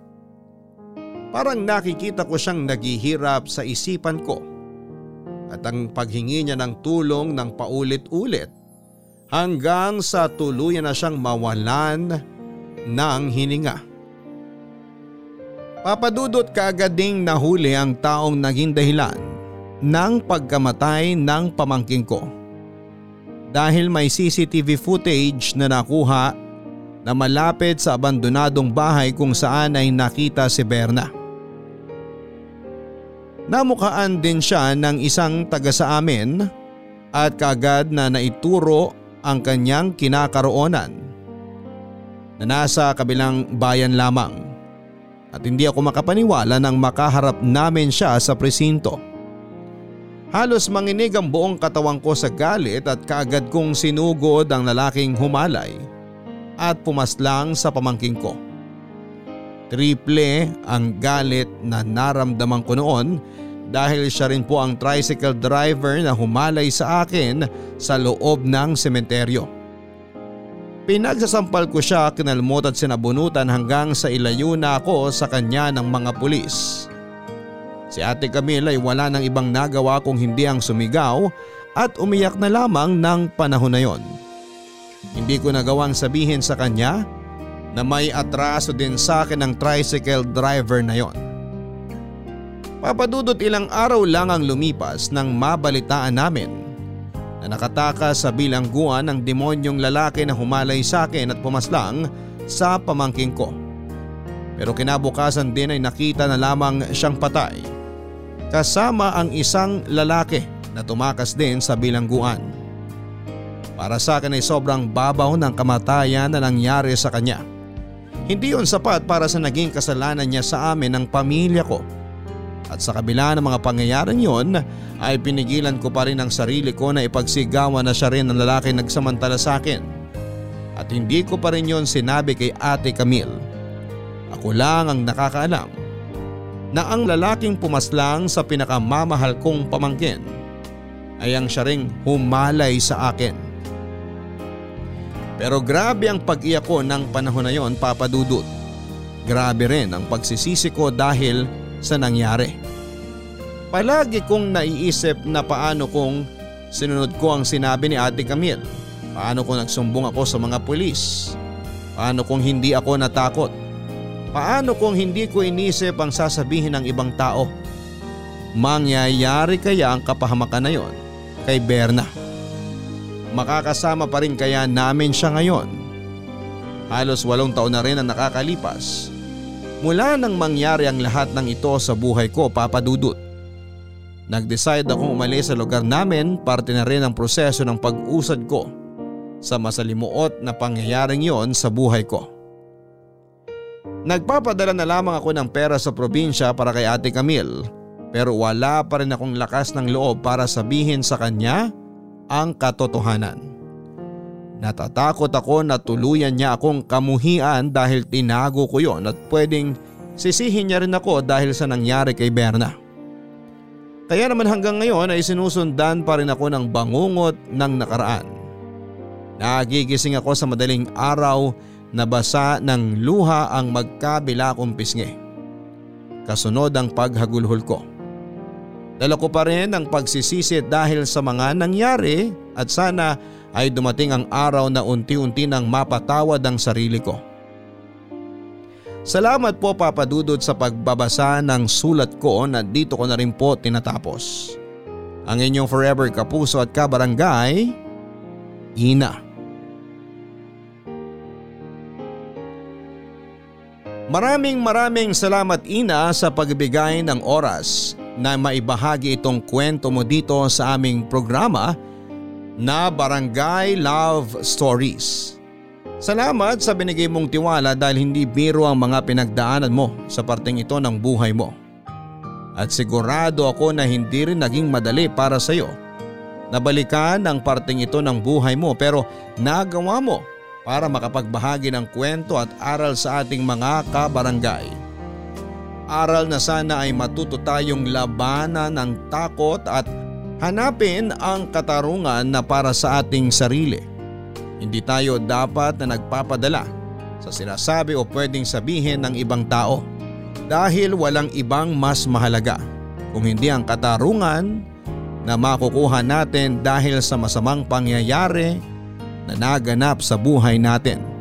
Parang nakikita ko siyang naghihirap sa isipan ko at ang paghingi niya ng tulong ng paulit-ulit hanggang sa tuluyan na siyang mawalan ng hininga. Papadudot kaagad ding nahuli ang taong naging dahilan ng pagkamatay ng pamangking ko. Dahil may CCTV footage na nakuha na malapit sa abandonadong bahay kung saan ay nakita si Berna. Namukaan din siya ng isang taga sa amin at kaagad na naituro ang kanyang kinakaroonan na nasa kabilang bayan lamang at hindi ako makapaniwala nang makaharap namin siya sa presinto. Halos manginig ang buong katawan ko sa galit at kaagad kong sinugod ang lalaking humalay at pumaslang sa pamangking ko. Triple ang galit na naramdaman ko noon dahil siya rin po ang tricycle driver na humalay sa akin sa loob ng sementeryo. Pinagsasampal ko siya kinalmot at sinabunutan hanggang sa ilayo na ako sa kanya ng mga pulis. Si ate Camila ay wala nang ibang nagawa kung hindi ang sumigaw at umiyak na lamang ng panahon na yon. Hindi ko nagawang sabihin sa kanya na may atraso din sa akin ng tricycle driver na yon. Papadudot ilang araw lang ang lumipas nang mabalitaan namin na nakatakas sa bilangguan ng demonyong lalaki na humalay sa akin at pumaslang sa pamangking ko. Pero kinabukasan din ay nakita na lamang siyang patay kasama ang isang lalaki na tumakas din sa bilangguan. Para sa akin ay sobrang babaw ng kamatayan na nangyari sa kanya. Hindi yon sapat para sa naging kasalanan niya sa amin ng pamilya ko. At sa kabila ng mga pangyayaring yon ay pinigilan ko pa rin ang sarili ko na ipagsigawan na siya rin ang lalaki nagsamantala sa akin. At hindi ko pa rin yon sinabi kay ate Camille. Ako lang ang nakakaalam na ang lalaking pumaslang sa pinakamamahal kong pamangkin ay ang siya ring humalay sa akin. Pero grabe ang pag-iyak ko ng panahon na yon papadudot. Grabe rin ang pagsisisi ko dahil sa nangyari. Palagi kong naiisip na paano kung sinunod ko ang sinabi ni Ate Camille. Paano kung nagsumbong ako sa mga pulis? Paano kung hindi ako natakot? Paano kung hindi ko inisip ang sasabihin ng ibang tao? Mangyayari kaya ang kapahamakan na yon kay Berna? Makakasama pa rin kaya namin siya ngayon? Halos walong taon na rin ang nakakalipas. Mula nang mangyari ang lahat ng ito sa buhay ko, Papa Dudut. Nag-decide akong umalis sa lugar namin parte na rin ang proseso ng pag-usad ko sa masalimuot na pangyayaring yon sa buhay ko. Nagpapadala na lamang ako ng pera sa probinsya para kay Ate Camille pero wala pa rin akong lakas ng loob para sabihin sa kanya ang katotohanan. Natatakot ako na tuluyan niya akong kamuhian dahil tinago ko yon at pwedeng sisihin niya rin ako dahil sa nangyari kay Berna. Kaya naman hanggang ngayon ay sinusundan pa rin ako ng bangungot ng nakaraan. Nagigising ako sa madaling araw na basa ng luha ang magkabila kong pisngi. Kasunod ang paghagulhol ko. Dala ko pa rin ang pagsisisi dahil sa mga nangyari at sana ay dumating ang araw na unti-unti nang mapatawad ang sarili ko. Salamat po papadudod sa pagbabasa ng sulat ko na dito ko na rin po tinatapos. Ang inyong forever kapuso at kabarangay, Ina. Maraming maraming salamat Ina sa pagbigay ng oras na maibahagi itong kwento mo dito sa aming programa na Barangay Love Stories. Salamat sa binigay mong tiwala dahil hindi biro ang mga pinagdaanan mo sa parteng ito ng buhay mo. At sigurado ako na hindi rin naging madali para sa iyo. Nabalikan ang parteng ito ng buhay mo pero nagawa mo para makapagbahagi ng kwento at aral sa ating mga kabarangay. Aral na sana ay matuto tayong labanan ng takot at hanapin ang katarungan na para sa ating sarili. Hindi tayo dapat na nagpapadala sa sinasabi o pwedeng sabihin ng ibang tao dahil walang ibang mas mahalaga kung hindi ang katarungan na makukuha natin dahil sa masamang pangyayari na naganap sa buhay natin.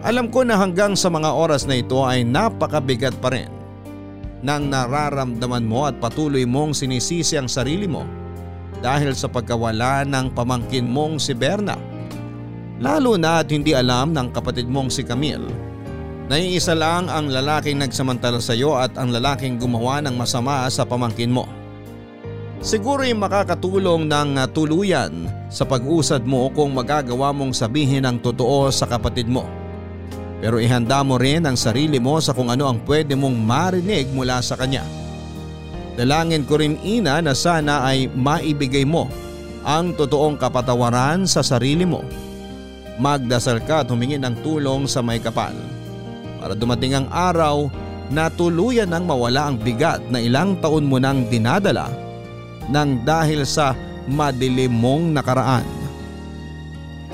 Alam ko na hanggang sa mga oras na ito ay napakabigat pa rin nang nararamdaman mo at patuloy mong sinisisi ang sarili mo dahil sa pagkawala ng pamangkin mong si Berna. Lalo na at hindi alam ng kapatid mong si Camille na iisa lang ang lalaking nagsamantala sa iyo at ang lalaking gumawa ng masama sa pamangkin mo. Siguro ay makakatulong ng tuluyan sa pag-usad mo kung magagawa mong sabihin ang totoo sa kapatid mo. Pero ihanda mo rin ang sarili mo sa kung ano ang pwede mong marinig mula sa kanya. Dalangin ko rin ina na sana ay maibigay mo ang totoong kapatawaran sa sarili mo. Magdasal ka at humingi ng tulong sa may kapal. Para dumating ang araw na tuluyan nang mawala ang bigat na ilang taon mo nang dinadala nang dahil sa madilim mong nakaraan.